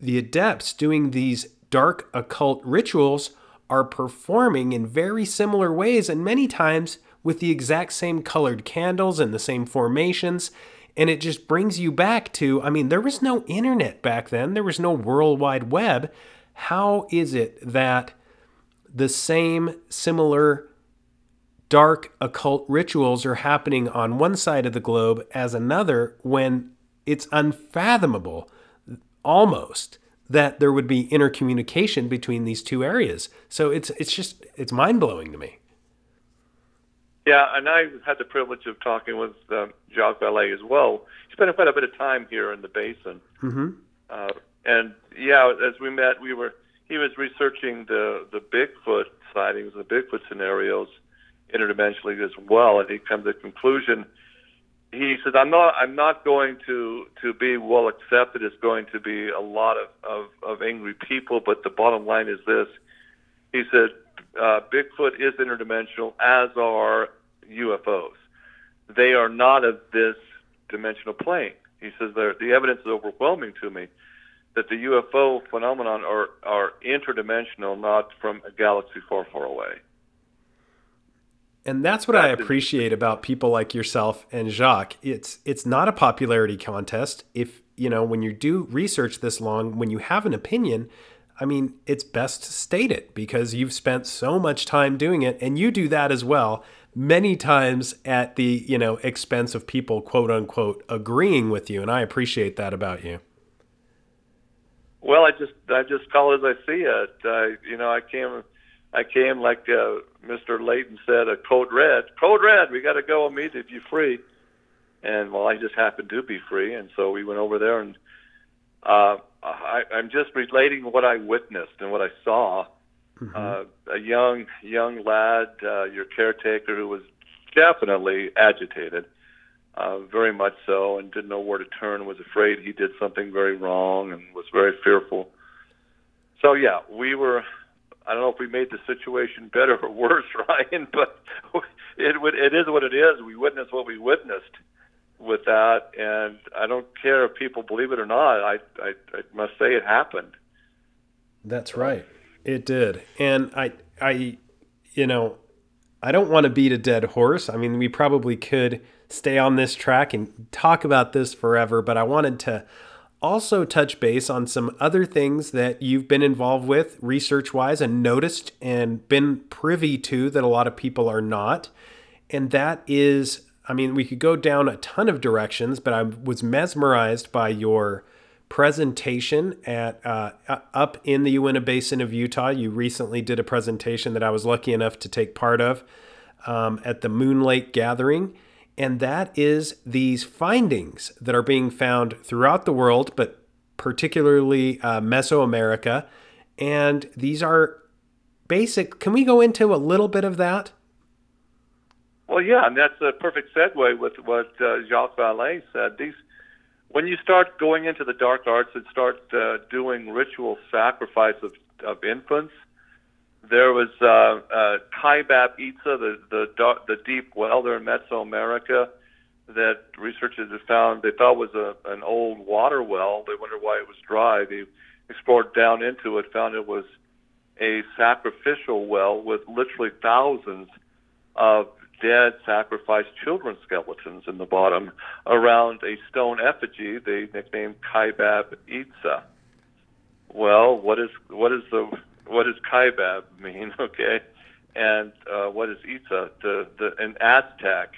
the adepts doing these dark occult rituals are performing in very similar ways and many times with the exact same colored candles and the same formations. And it just brings you back to I mean, there was no internet back then, there was no World Wide Web. How is it that the same similar dark occult rituals are happening on one side of the globe as another when it's unfathomable almost that there would be intercommunication between these two areas. So it's it's just it's mind blowing to me. Yeah, and I had the privilege of talking with um, Jacques Vallée as well. He spent quite a bit of time here in the basin, mm-hmm. uh, and yeah, as we met, we were he was researching the the Bigfoot sightings, the Bigfoot scenarios, interdimensionally as well, and he came to the conclusion. He said, "I'm not. I'm not going to to be well accepted. It's going to be a lot of of, of angry people. But the bottom line is this." He said, uh, "Bigfoot is interdimensional, as are UFOs. They are not of this dimensional plane." He says, "The evidence is overwhelming to me." that the UFO phenomenon are, are interdimensional, not from a galaxy far, far away. And that's what I appreciate about people like yourself and Jacques. It's it's not a popularity contest. If you know when you do research this long, when you have an opinion, I mean, it's best to state it because you've spent so much time doing it, and you do that as well. Many times at the you know expense of people quote unquote agreeing with you, and I appreciate that about you. Well, I just I just call it as I see it. Uh, you know, I came I came like uh, Mr. Layton said, a code red. Code red, we got to go immediately you're free. And well, I just happened to be free, and so we went over there, and uh, I, I'm just relating what I witnessed and what I saw. Mm-hmm. Uh, a young young lad, uh, your caretaker, who was definitely agitated, uh, very much so, and didn't know where to turn. Was afraid he did something very wrong, and was very fearful. So yeah, we were I don't know if we made the situation better or worse, Ryan, but it it is what it is. We witnessed what we witnessed with that, and I don't care if people believe it or not. I I, I must say it happened. That's right. It did, and I I you know I don't want to beat a dead horse. I mean, we probably could stay on this track and talk about this forever, but I wanted to also touch base on some other things that you've been involved with research wise and noticed and been privy to that a lot of people are not. And that is I mean, we could go down a ton of directions, but I was mesmerized by your presentation at uh, up in the Uinta Basin of Utah. You recently did a presentation that I was lucky enough to take part of um, at the Moon Lake Gathering, and that is these findings that are being found throughout the world, but particularly uh, Mesoamerica, and these are basic. Can we go into a little bit of that? Well, yeah, and that's a perfect segue with what uh, Jacques Vallée said. These, when you start going into the dark arts and start uh, doing ritual sacrifice of, of infants, there was uh, uh, Kaibab Itza, the the the deep well there in Mesoamerica, that researchers have found they thought was a an old water well. They wondered why it was dry. They explored down into it, found it was a sacrificial well with literally thousands of dead sacrificed children skeletons in the bottom around a stone effigy they nicknamed Kaibab Itza. Well, what is what is the what does Kaibab mean? Okay, and uh, what is Itza? The the an Aztec.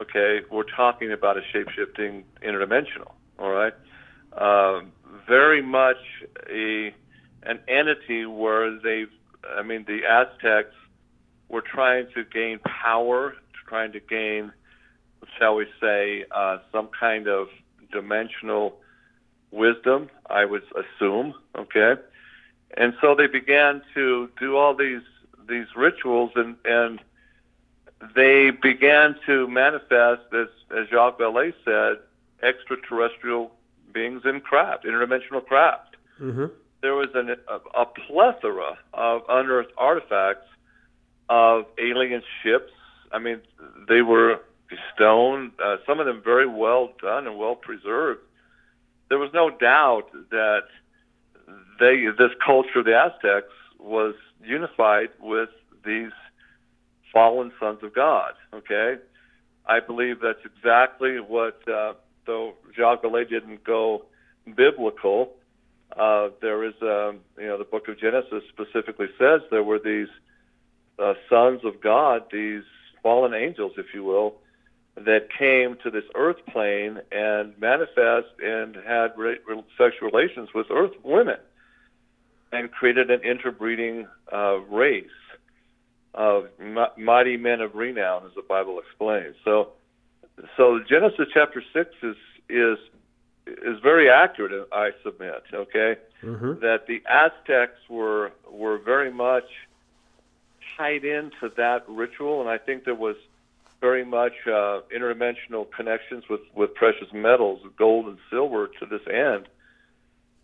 Okay, we're talking about a shape-shifting interdimensional. All right, um, very much a an entity where they've. I mean, the Aztecs were trying to gain power, trying to gain, shall we say, uh, some kind of dimensional wisdom, I would assume, okay? And so they began to do all these these rituals and and they began to manifest as as Jacques Vallée said, extraterrestrial beings in craft, interdimensional craft. Mm-hmm. There was an, a, a plethora of unearthed artifacts of alien ships. I mean, they were stone, uh, some of them very well done and well preserved. There was no doubt that they, this culture of the Aztecs, was unified with these fallen sons of God. Okay, I believe that's exactly what. Uh, though Jacques Vallée didn't go biblical, uh, there is, a you know, the Book of Genesis specifically says there were these uh, sons of God, these fallen angels, if you will, that came to this earth plane and manifest and had re- sexual relations with earth women and created an interbreeding uh, race of mighty men of renown, as the Bible explains. So, so Genesis chapter six is is is very accurate. I submit. Okay, mm-hmm. that the Aztecs were were very much tied into that ritual, and I think there was very much uh, interdimensional connections with, with precious metals, gold and silver, to this end,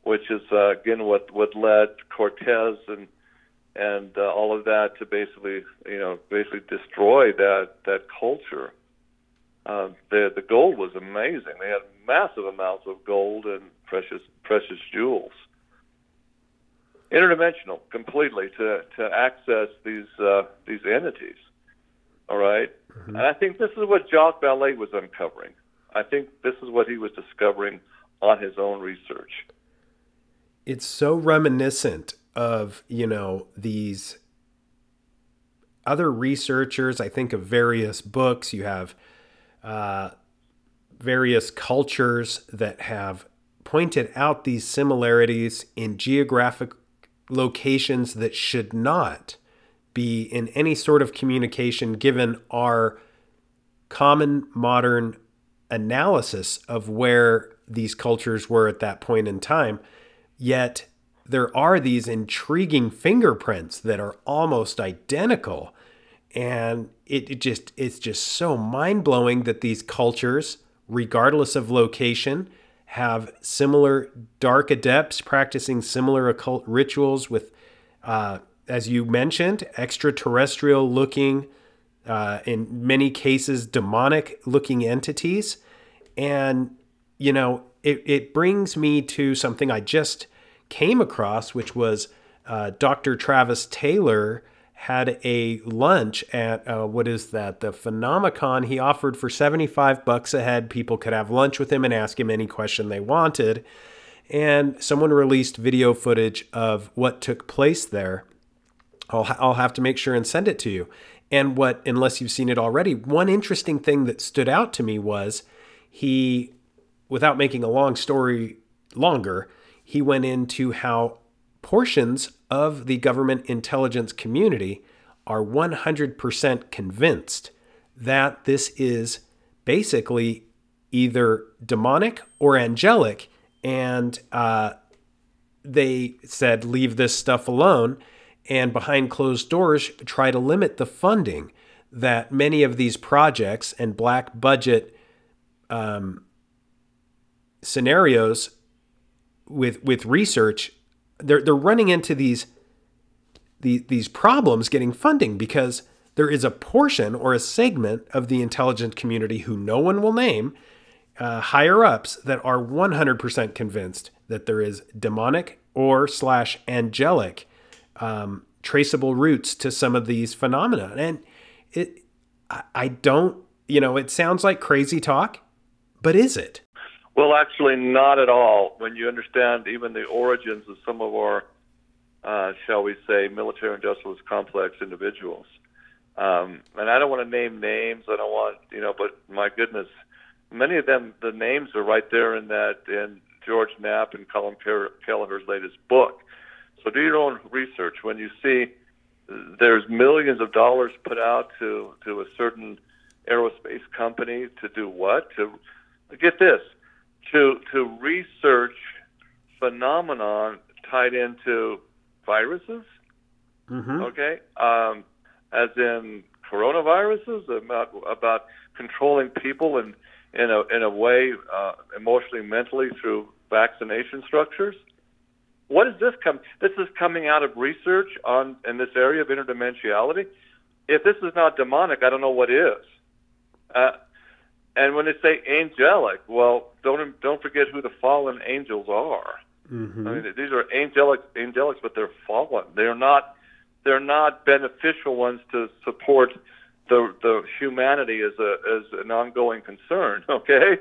which is uh, again what what led Cortez and and uh, all of that to basically you know basically destroy that that culture. Uh, the the gold was amazing. They had massive amounts of gold and precious precious jewels interdimensional completely to to access these uh, these entities. All right? Mm-hmm. and I think this is what Jacques Vallée was uncovering. I think this is what he was discovering on his own research. It's so reminiscent of you know these other researchers. I think of various books. You have uh, various cultures that have pointed out these similarities in geographic locations that should not be in any sort of communication given our common modern analysis of where these cultures were at that point in time. Yet there are these intriguing fingerprints that are almost identical. And it, it just it's just so mind-blowing that these cultures, regardless of location, have similar dark adepts practicing similar occult rituals with, uh, as you mentioned, extraterrestrial looking, uh, in many cases, demonic looking entities. And, you know, it, it brings me to something I just came across, which was uh, Dr. Travis Taylor had a lunch at uh, what is that the Phenomicon. He offered for 75 bucks a head. People could have lunch with him and ask him any question they wanted. And someone released video footage of what took place there. I'll, I'll have to make sure and send it to you. And what, unless you've seen it already, one interesting thing that stood out to me was he, without making a long story longer, he went into how portions of the government intelligence community are 100% convinced that this is basically either demonic or angelic. And uh, they said, leave this stuff alone. And behind closed doors, try to limit the funding that many of these projects and black budget um, scenarios with with research they're they're running into these the, these problems getting funding because there is a portion or a segment of the intelligence community who no one will name, uh, higher ups that are 100% convinced that there is demonic or slash angelic um, traceable roots to some of these phenomena. And it, I, I don't, you know, it sounds like crazy talk, but is it? Well, actually, not at all. When you understand even the origins of some of our, uh, shall we say, military industrialist complex individuals. Um, and I don't want to name names. I don't want, you know, but my goodness, many of them, the names are right there in that in George Knapp and Colin Kelleher's latest book. So do your own research. When you see there's millions of dollars put out to to a certain aerospace company to do what? To get this, to to research phenomenon tied into viruses. Mm-hmm. Okay, um, as in coronaviruses about about controlling people in in a in a way uh, emotionally, mentally through vaccination structures. What is this come? This is coming out of research on in this area of interdimensionality. If this is not demonic, I don't know what is. Uh, and when they say angelic, well, don't don't forget who the fallen angels are. Mm-hmm. I mean, these are angelic angelics, but they're fallen. They're not they're not beneficial ones to support the the humanity as a as an ongoing concern. Okay,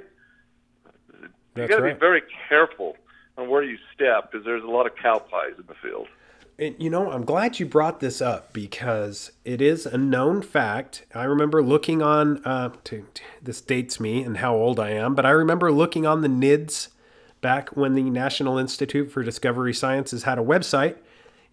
That's you got to right. be very careful on where you step because there's a lot of cow pies in the field. And, you know, I'm glad you brought this up because it is a known fact. I remember looking on, uh, to, to- this dates me and how old I am, but I remember looking on the NIDS back when the National Institute for Discovery Sciences had a website.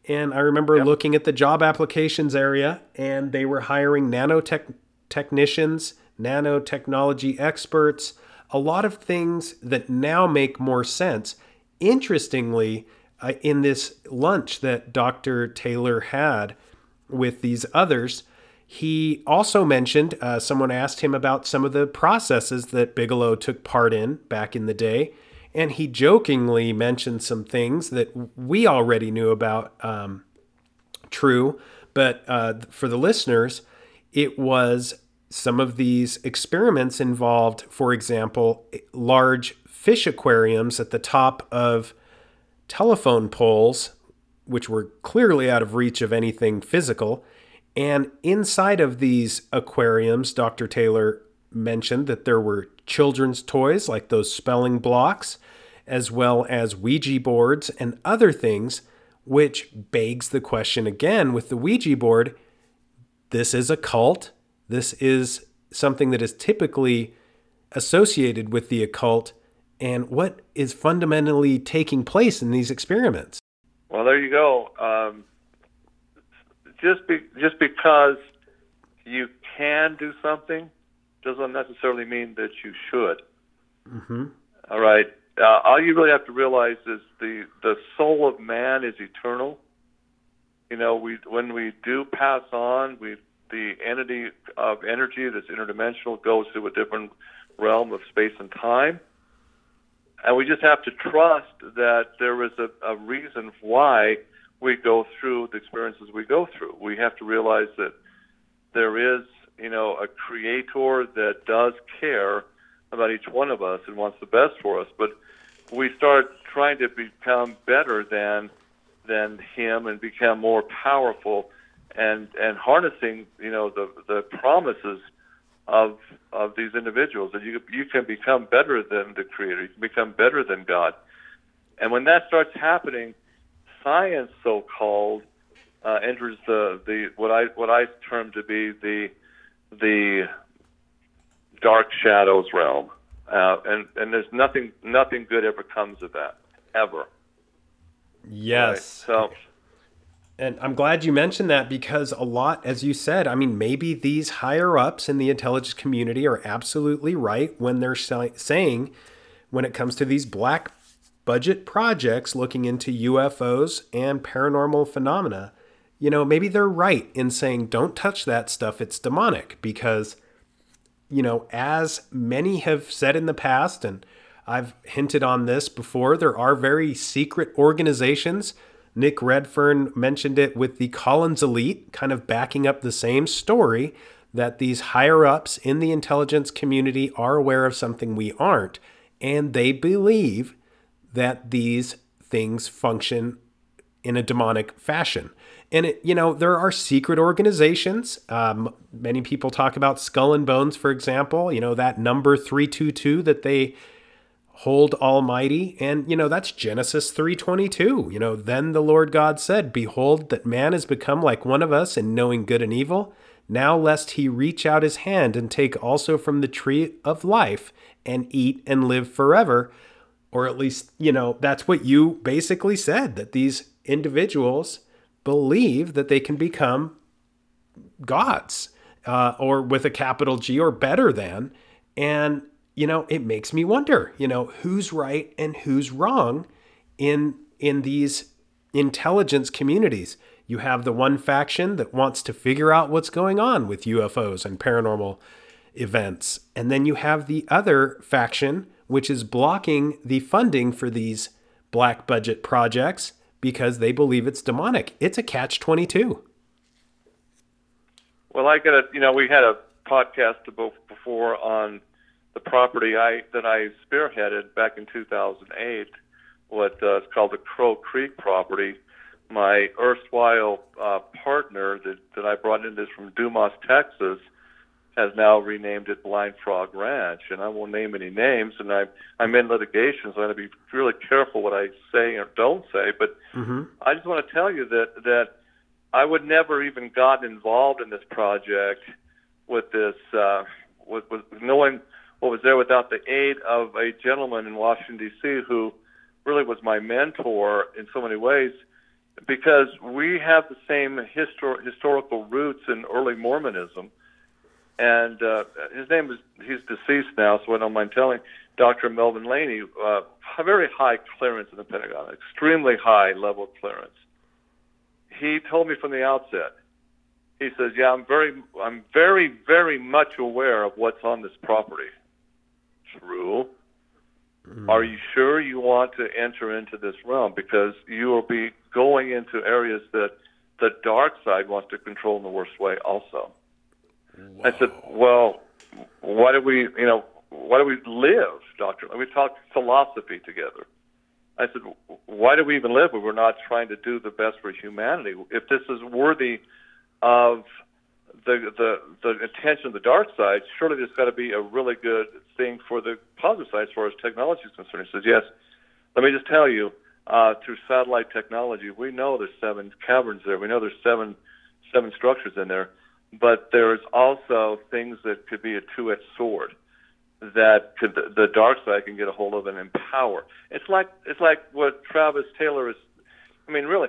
And I remember looking at the job applications area, and they were hiring nanotech technicians, nanotechnology experts, a lot of things that now make more sense. Interestingly, uh, in this lunch that Dr. Taylor had with these others, he also mentioned uh, someone asked him about some of the processes that Bigelow took part in back in the day. And he jokingly mentioned some things that we already knew about um, true, but uh, for the listeners, it was some of these experiments involved, for example, large fish aquariums at the top of telephone poles, which were clearly out of reach of anything physical. And inside of these aquariums, Dr. Taylor mentioned that there were children's toys like those spelling blocks, as well as Ouija boards and other things, which begs the question again with the Ouija board this is a cult. This is something that is typically associated with the occult. And what is fundamentally taking place in these experiments? Well, there you go. Um, just be, just because you can do something doesn't necessarily mean that you should. Mm-hmm. All right. Uh, all you really have to realize is the the soul of man is eternal. You know, we when we do pass on, we the entity of energy that's interdimensional goes to a different realm of space and time. And we just have to trust that there is a, a reason why we go through the experiences we go through. We have to realize that there is, you know, a creator that does care about each one of us and wants the best for us. But we start trying to become better than than him and become more powerful and and harnessing, you know, the the promises of of these individuals that you you can become better than the creator you can become better than god and when that starts happening science so called uh, enters the, the what I what I term to be the the dark shadows realm, uh, and and there's nothing nothing good ever comes of that ever. Yes. Right? So. And I'm glad you mentioned that because a lot, as you said, I mean, maybe these higher ups in the intelligence community are absolutely right when they're saying, when it comes to these black budget projects looking into UFOs and paranormal phenomena, you know, maybe they're right in saying, don't touch that stuff, it's demonic. Because, you know, as many have said in the past, and I've hinted on this before, there are very secret organizations. Nick Redfern mentioned it with the Collins Elite, kind of backing up the same story that these higher ups in the intelligence community are aware of something we aren't, and they believe that these things function in a demonic fashion. And it, you know, there are secret organizations. Um, many people talk about Skull and Bones, for example. You know that number three two two that they hold Almighty, and you know that's Genesis three twenty two. You know, then the Lord God said, "Behold, that man has become like one of us in knowing good and evil. Now lest he reach out his hand and take also from the tree of life and eat and live forever." Or at least, you know, that's what you basically said that these individuals believe that they can become gods uh, or with a capital G or better than. And, you know, it makes me wonder, you know, who's right and who's wrong in in these intelligence communities. You have the one faction that wants to figure out what's going on with UFOs and paranormal events. And then you have the other faction, which is blocking the funding for these black budget projects because they believe it's demonic. It's a catch 22. Well, I got a, you know, we had a podcast before on the property I that I spearheaded back in 2008. What uh, is called the Crow Creek property. My erstwhile uh, partner that, that I brought in this from Dumas, Texas, has now renamed it Blind Frog Ranch, and I won't name any names. And I'm I'm in litigation, so I have to be really careful what I say or don't say. But mm-hmm. I just want to tell you that that I would never even gotten involved in this project with this uh, with, with knowing what was there without the aid of a gentleman in Washington D.C. who really was my mentor in so many ways because we have the same histor- historical roots in early Mormonism and uh, his name is he's deceased now, so I don't mind telling. Dr. Melvin Laney, uh, a very high clearance in the Pentagon, extremely high level clearance. He told me from the outset. He says, "Yeah, I'm very, I'm very, very much aware of what's on this property." True. Mm. Are you sure you want to enter into this realm because you will be going into areas that the dark side wants to control in the worst way, also? I said, well, why do we, you know, why do we live, doctor? We talked philosophy together. I said, why do we even live if we're not trying to do the best for humanity? If this is worthy of the the the attention of the dark side, surely there's got to be a really good thing for the positive side as far as technology is concerned. He says, yes. Let me just tell you, uh, through satellite technology, we know there's seven caverns there. We know there's seven seven structures in there but there's also things that could be a two-edged sword that could the dark side can get a hold of and empower. It's like it's like what Travis Taylor is. I mean, really,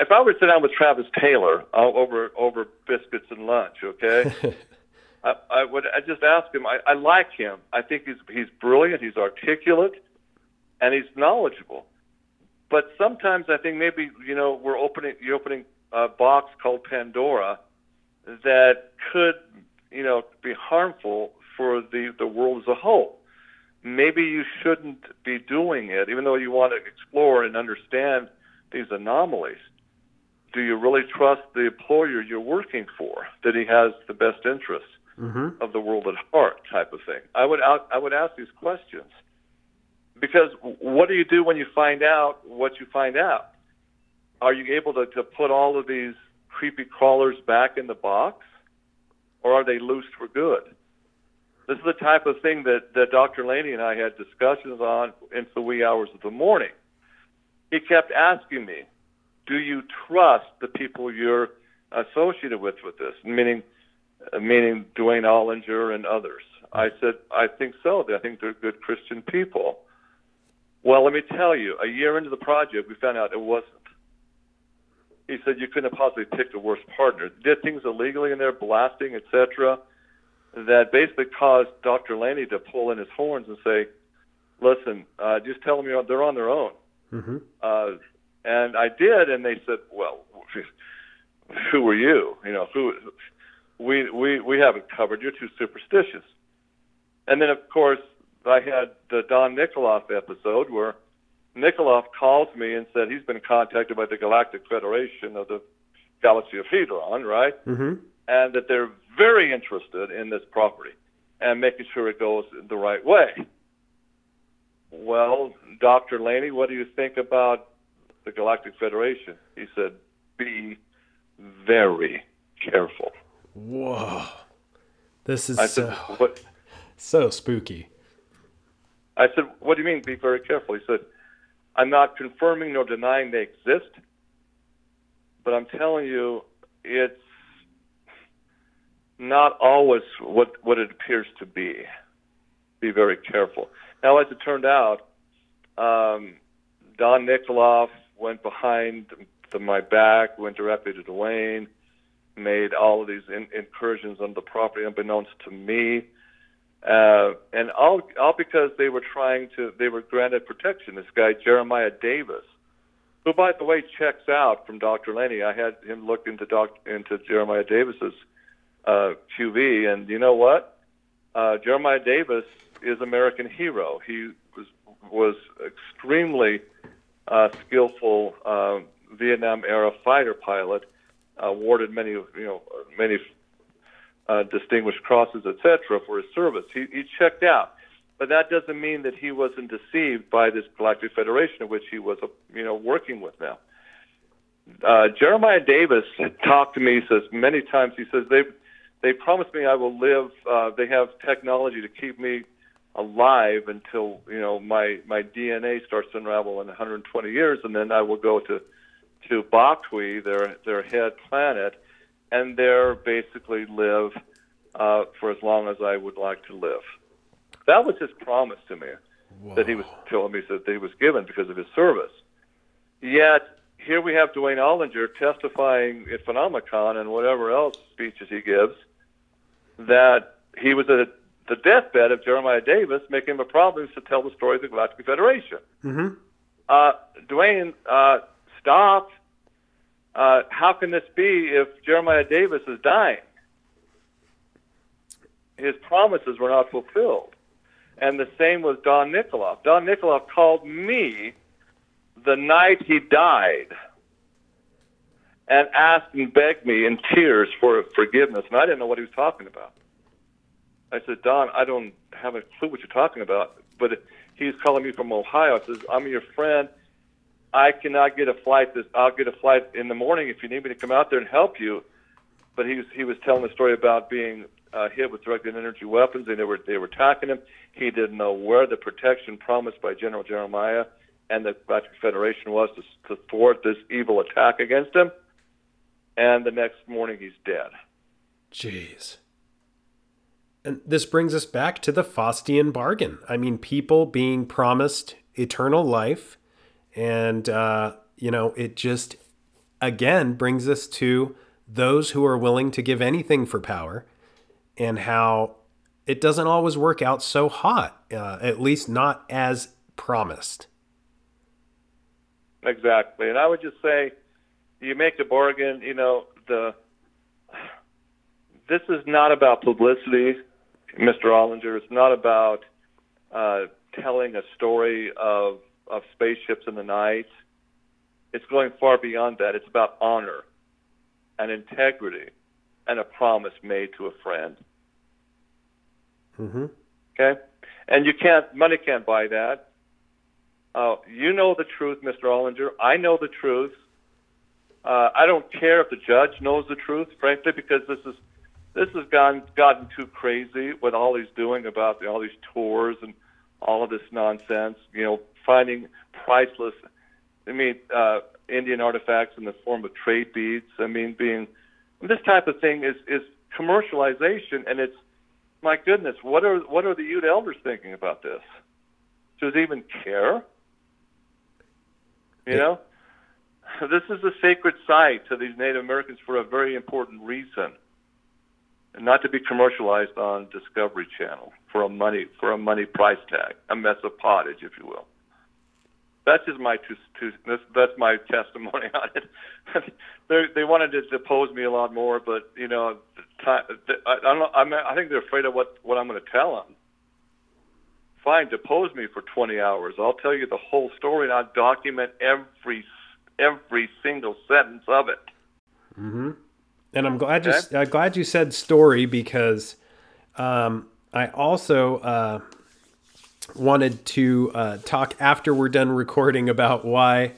if I were to sit down with Travis Taylor uh, over over biscuits and lunch, okay, I, I would I just ask him. I, I like him. I think he's he's brilliant. He's articulate, and he's knowledgeable. But sometimes I think maybe you know we're opening you're opening a box called Pandora that could, you know, be harmful for the, the world as a whole. Maybe you shouldn't be doing it, even though you want to explore and understand these anomalies. Do you really trust the employer you're working for that he has the best interests mm-hmm. of the world at heart, type of thing? I would I would ask these questions because what do you do when you find out what you find out? Are you able to, to put all of these creepy crawlers back in the box, or are they loose for good? This is the type of thing that, that Dr. Laney and I had discussions on into the wee hours of the morning. He kept asking me, do you trust the people you're associated with with this? Meaning, meaning Duane Ollinger and others. I said, I think so. I think they're good Christian people. Well, let me tell you, a year into the project, we found out it wasn't. He said you couldn't have possibly picked a worse partner. Did things illegally in there, blasting, etc., that basically caused Dr. Laney to pull in his horns and say, "Listen, uh, just tell them you're, they're on their own." Mm-hmm. Uh, and I did, and they said, "Well, who are you? You know, who? We we we haven't covered. You're too superstitious." And then, of course, I had the Don Nikoloff episode where Nikoloff calls me and said he's been contacted by the Galactic Federation of the Galaxy of Hedron, right? Mm-hmm. And that they're very interested in this property and making sure it goes the right way. Well, Dr. Laney, what do you think about the Galactic Federation? He said, be very careful. Whoa. This is I so, said, so spooky. I said, what do you mean, be very careful? He said, I'm not confirming nor denying they exist, but I'm telling you, it's not always what, what it appears to be. Be very careful. Now, as it turned out, um, Don Nikoloff went behind the, my back, went directly to Duane, made all of these in, incursions on the property unbeknownst to me. Uh, and all, all because they were trying to, they were granted protection. This guy, Jeremiah Davis, who, by the way, checks out from Dr. Lenny. I had him look into, doc, into Jeremiah Davis's uh, QV, and you know what? Uh, Jeremiah Davis is American hero. He was was extremely uh, skillful uh, Vietnam era fighter pilot, awarded many you know many uh, distinguished crosses, etc., for his service. He, he checked out, but that doesn't mean that he wasn't deceived by this Galactic Federation, of which he was you know working with now. Uh, Jeremiah Davis talked to me. He says many times. He says they they promised me I will live. Uh, they have technology to keep me alive until you know my my DNA starts to unravel in 120 years, and then I will go to to Bakwi, their their head planet, and there basically live uh, for as long as I would like to live. That was his promise to me Whoa. that he was telling me that he was given because of his service. Yet here we have Duane Ollinger testifying at Phenomicon and whatever else speeches he gives that he was at the deathbed of Jeremiah Davis, making him a promise to tell the story of the Galactic Federation. Mm-hmm. Uh, Duane, uh, stop. Uh, how can this be if Jeremiah Davis is dying? His promises were not fulfilled. And the same with Don Nikoloff. Don Nikoloff called me the night he died and asked and begged me in tears for forgiveness. And I didn't know what he was talking about. I said, Don, I don't have a clue what you're talking about. But he's calling me from Ohio. I says, I'm your friend. I cannot get a flight. This I'll get a flight in the morning if you need me to come out there and help you. But he was he was telling the story about being uh, hit with directed energy weapons, and they were they were attacking him. He didn't know where the protection promised by General Jeremiah and the Galactic Federation was to, to thwart this evil attack against him. And the next morning, he's dead. Jeez. And this brings us back to the Faustian bargain. I mean, people being promised eternal life. And, uh, you know, it just, again, brings us to those who are willing to give anything for power and how it doesn't always work out so hot, uh, at least not as promised. Exactly. And I would just say, you make a bargain, you know, the this is not about publicity, Mr. Ollinger. It's not about uh, telling a story of of spaceships in the night. It's going far beyond that. It's about honor and integrity and a promise made to a friend. Mm-hmm. Okay, and you can't money can't buy that. Uh, you know the truth, Mr. Ollinger. I know the truth. Uh, I don't care if the judge knows the truth, frankly, because this is this has gone gotten too crazy with all he's doing about the, all these tours and all of this nonsense. You know, finding priceless. I mean, uh, Indian artifacts in the form of trade beads. I mean, being this type of thing is is commercialization, and it's my goodness, what are what are the Ute elders thinking about this? Does they even care? You know, this is a sacred site to these Native Americans for a very important reason, not to be commercialized on Discovery Channel for a money for a money price tag, a mess of pottage, if you will. That's just my two, two that's, that's my testimony on it. they they wanted to depose me a lot more, but you know, I, I don't know. I'm, I think they're afraid of what what I'm going to tell them fine, depose me for 20 hours. I'll tell you the whole story and I'll document every every single sentence of it. Mm-hmm. And I'm glad you. I'm glad you said story because um, I also uh, wanted to uh, talk after we're done recording about why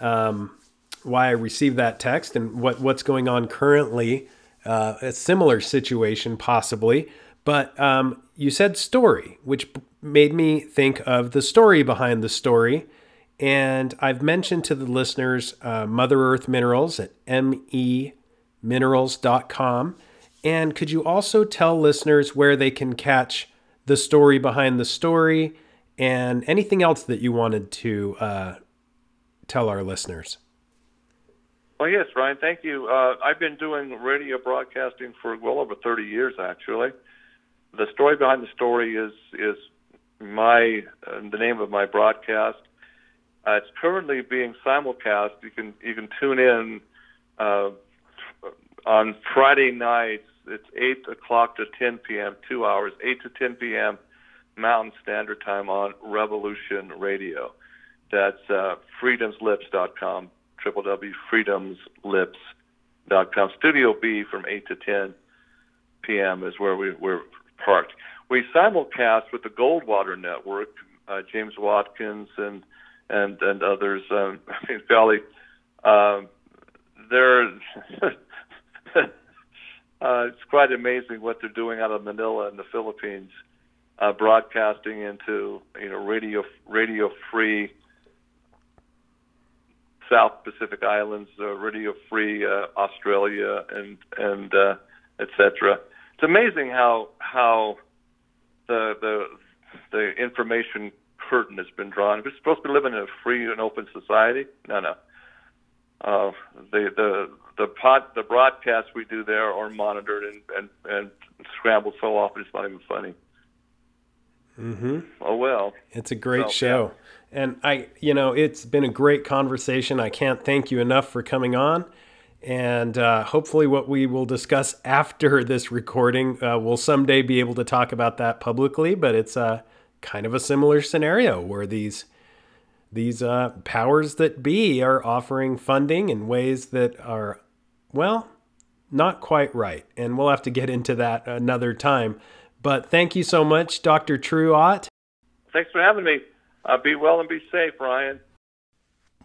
um, why I received that text and what what's going on currently. Uh, a similar situation, possibly. But um, you said story, which made me think of the story behind the story. And I've mentioned to the listeners uh, Mother Earth Minerals at meminerals.com. And could you also tell listeners where they can catch the story behind the story and anything else that you wanted to uh, tell our listeners? Well, yes, Ryan, thank you. Uh, I've been doing radio broadcasting for well over 30 years, actually. The story behind the story is is my uh, the name of my broadcast. Uh, it's currently being simulcast. You can you can tune in uh, on Friday nights. It's eight o'clock to 10 p.m. Two hours, eight to 10 p.m. Mountain Standard Time on Revolution Radio. That's uh, freedomslips.com, www.freedomslips.com. Studio B from 8 to 10 p.m. is where we, we're parked we simulcast with the Goldwater Network, uh, James Watkins and and and others. Um, I mean, Valley. Um, they're uh, it's quite amazing what they're doing out of Manila in the Philippines, uh, broadcasting into you know radio radio free South Pacific Islands, uh, radio free uh, Australia, and and uh, etc. It's amazing how how the the the information curtain has been drawn. We're supposed to be living in a free and open society. No, no. Uh, the the the pod, the broadcasts we do there are monitored and and, and scrambled so often it's not even funny. Mm-hmm. Oh well. It's a great show. Yeah. And I, you know, it's been a great conversation. I can't thank you enough for coming on. And uh, hopefully, what we will discuss after this recording, uh, we'll someday be able to talk about that publicly. But it's uh, kind of a similar scenario where these these uh, powers that be are offering funding in ways that are, well, not quite right. And we'll have to get into that another time. But thank you so much, Dr. True Ott. Thanks for having me. Uh, be well and be safe, Ryan.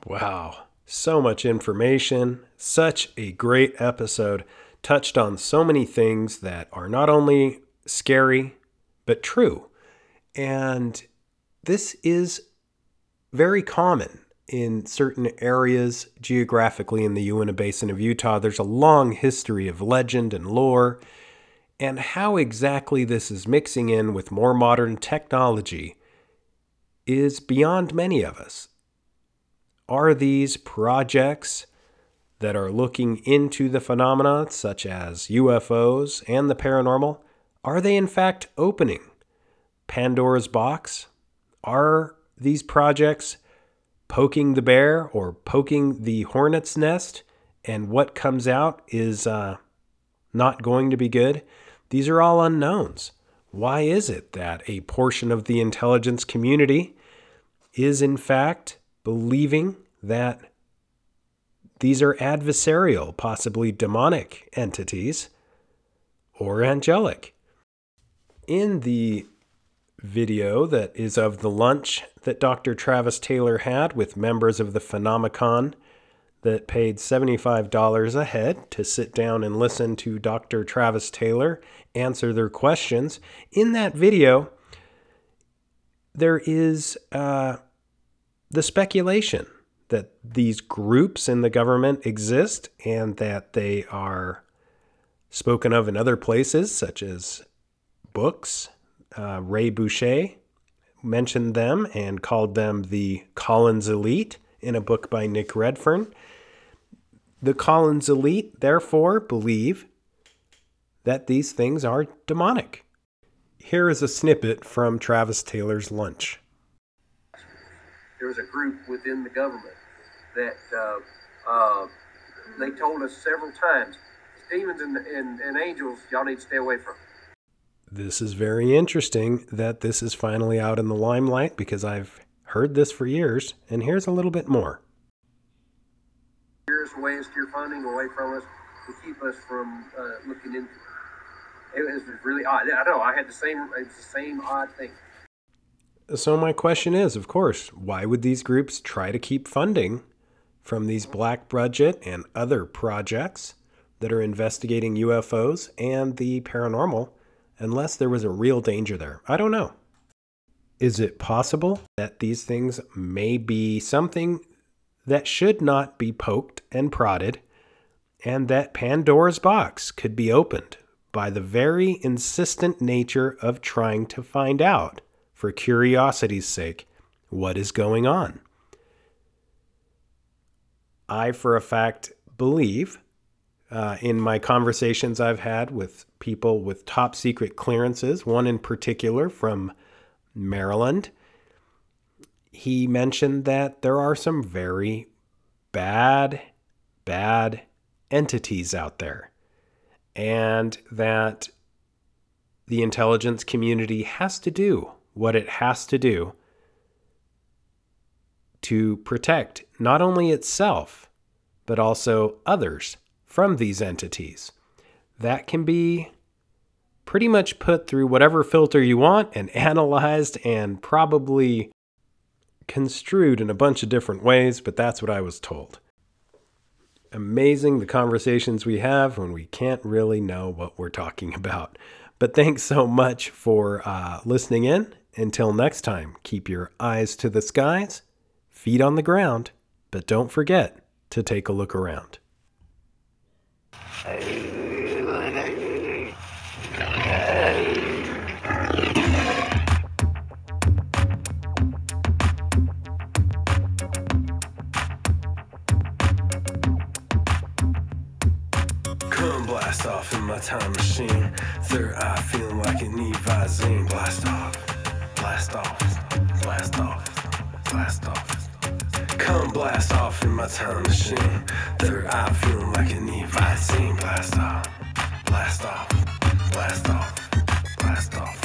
Wow. So much information, such a great episode, touched on so many things that are not only scary, but true. And this is very common in certain areas geographically in the Uinta Basin of Utah. There's a long history of legend and lore, and how exactly this is mixing in with more modern technology is beyond many of us. Are these projects that are looking into the phenomena such as UFOs and the paranormal, are they in fact opening Pandora's box? Are these projects poking the bear or poking the hornet's nest, and what comes out is uh, not going to be good? These are all unknowns. Why is it that a portion of the intelligence community is in fact believing that these are adversarial, possibly demonic entities or angelic. In the video that is of the lunch that Dr. Travis Taylor had with members of the Phenomicon that paid $75 a head to sit down and listen to Dr. Travis Taylor answer their questions. In that video, there is uh, the speculation that these groups in the government exist and that they are spoken of in other places, such as books. Uh, Ray Boucher mentioned them and called them the Collins Elite in a book by Nick Redfern. The Collins elite, therefore, believe that these things are demonic. Here is a snippet from Travis Taylor's lunch. There was a group within the government that uh, uh, they told us several times demons and, and, and angels, y'all need to stay away from. This is very interesting that this is finally out in the limelight because I've heard this for years, and here's a little bit more years away and steer funding away from us to keep us from uh, looking into it. It was really odd. I know I had the same. It's the same odd thing. So my question is, of course, why would these groups try to keep funding from these black budget and other projects that are investigating UFOs and the paranormal unless there was a real danger there? I don't know. Is it possible that these things may be something that should not be poked and prodded, and that Pandora's box could be opened by the very insistent nature of trying to find out, for curiosity's sake, what is going on. I, for a fact, believe uh, in my conversations I've had with people with top secret clearances, one in particular from Maryland, he mentioned that there are some very bad, bad entities out there, and that the intelligence community has to do what it has to do to protect not only itself, but also others from these entities. That can be pretty much put through whatever filter you want and analyzed and probably construed in a bunch of different ways, but that's what I was told. Amazing the conversations we have when we can't really know what we're talking about. But thanks so much for uh, listening in. Until next time, keep your eyes to the skies, feet on the ground, but don't forget to take a look around. Blast off in my time machine. Third eye feeling like it need Visine. Blast off, blast off, blast off, blast off. Come blast off in my time machine. Third eye feeling like an evil scene. Blast off, blast off, blast off, blast off.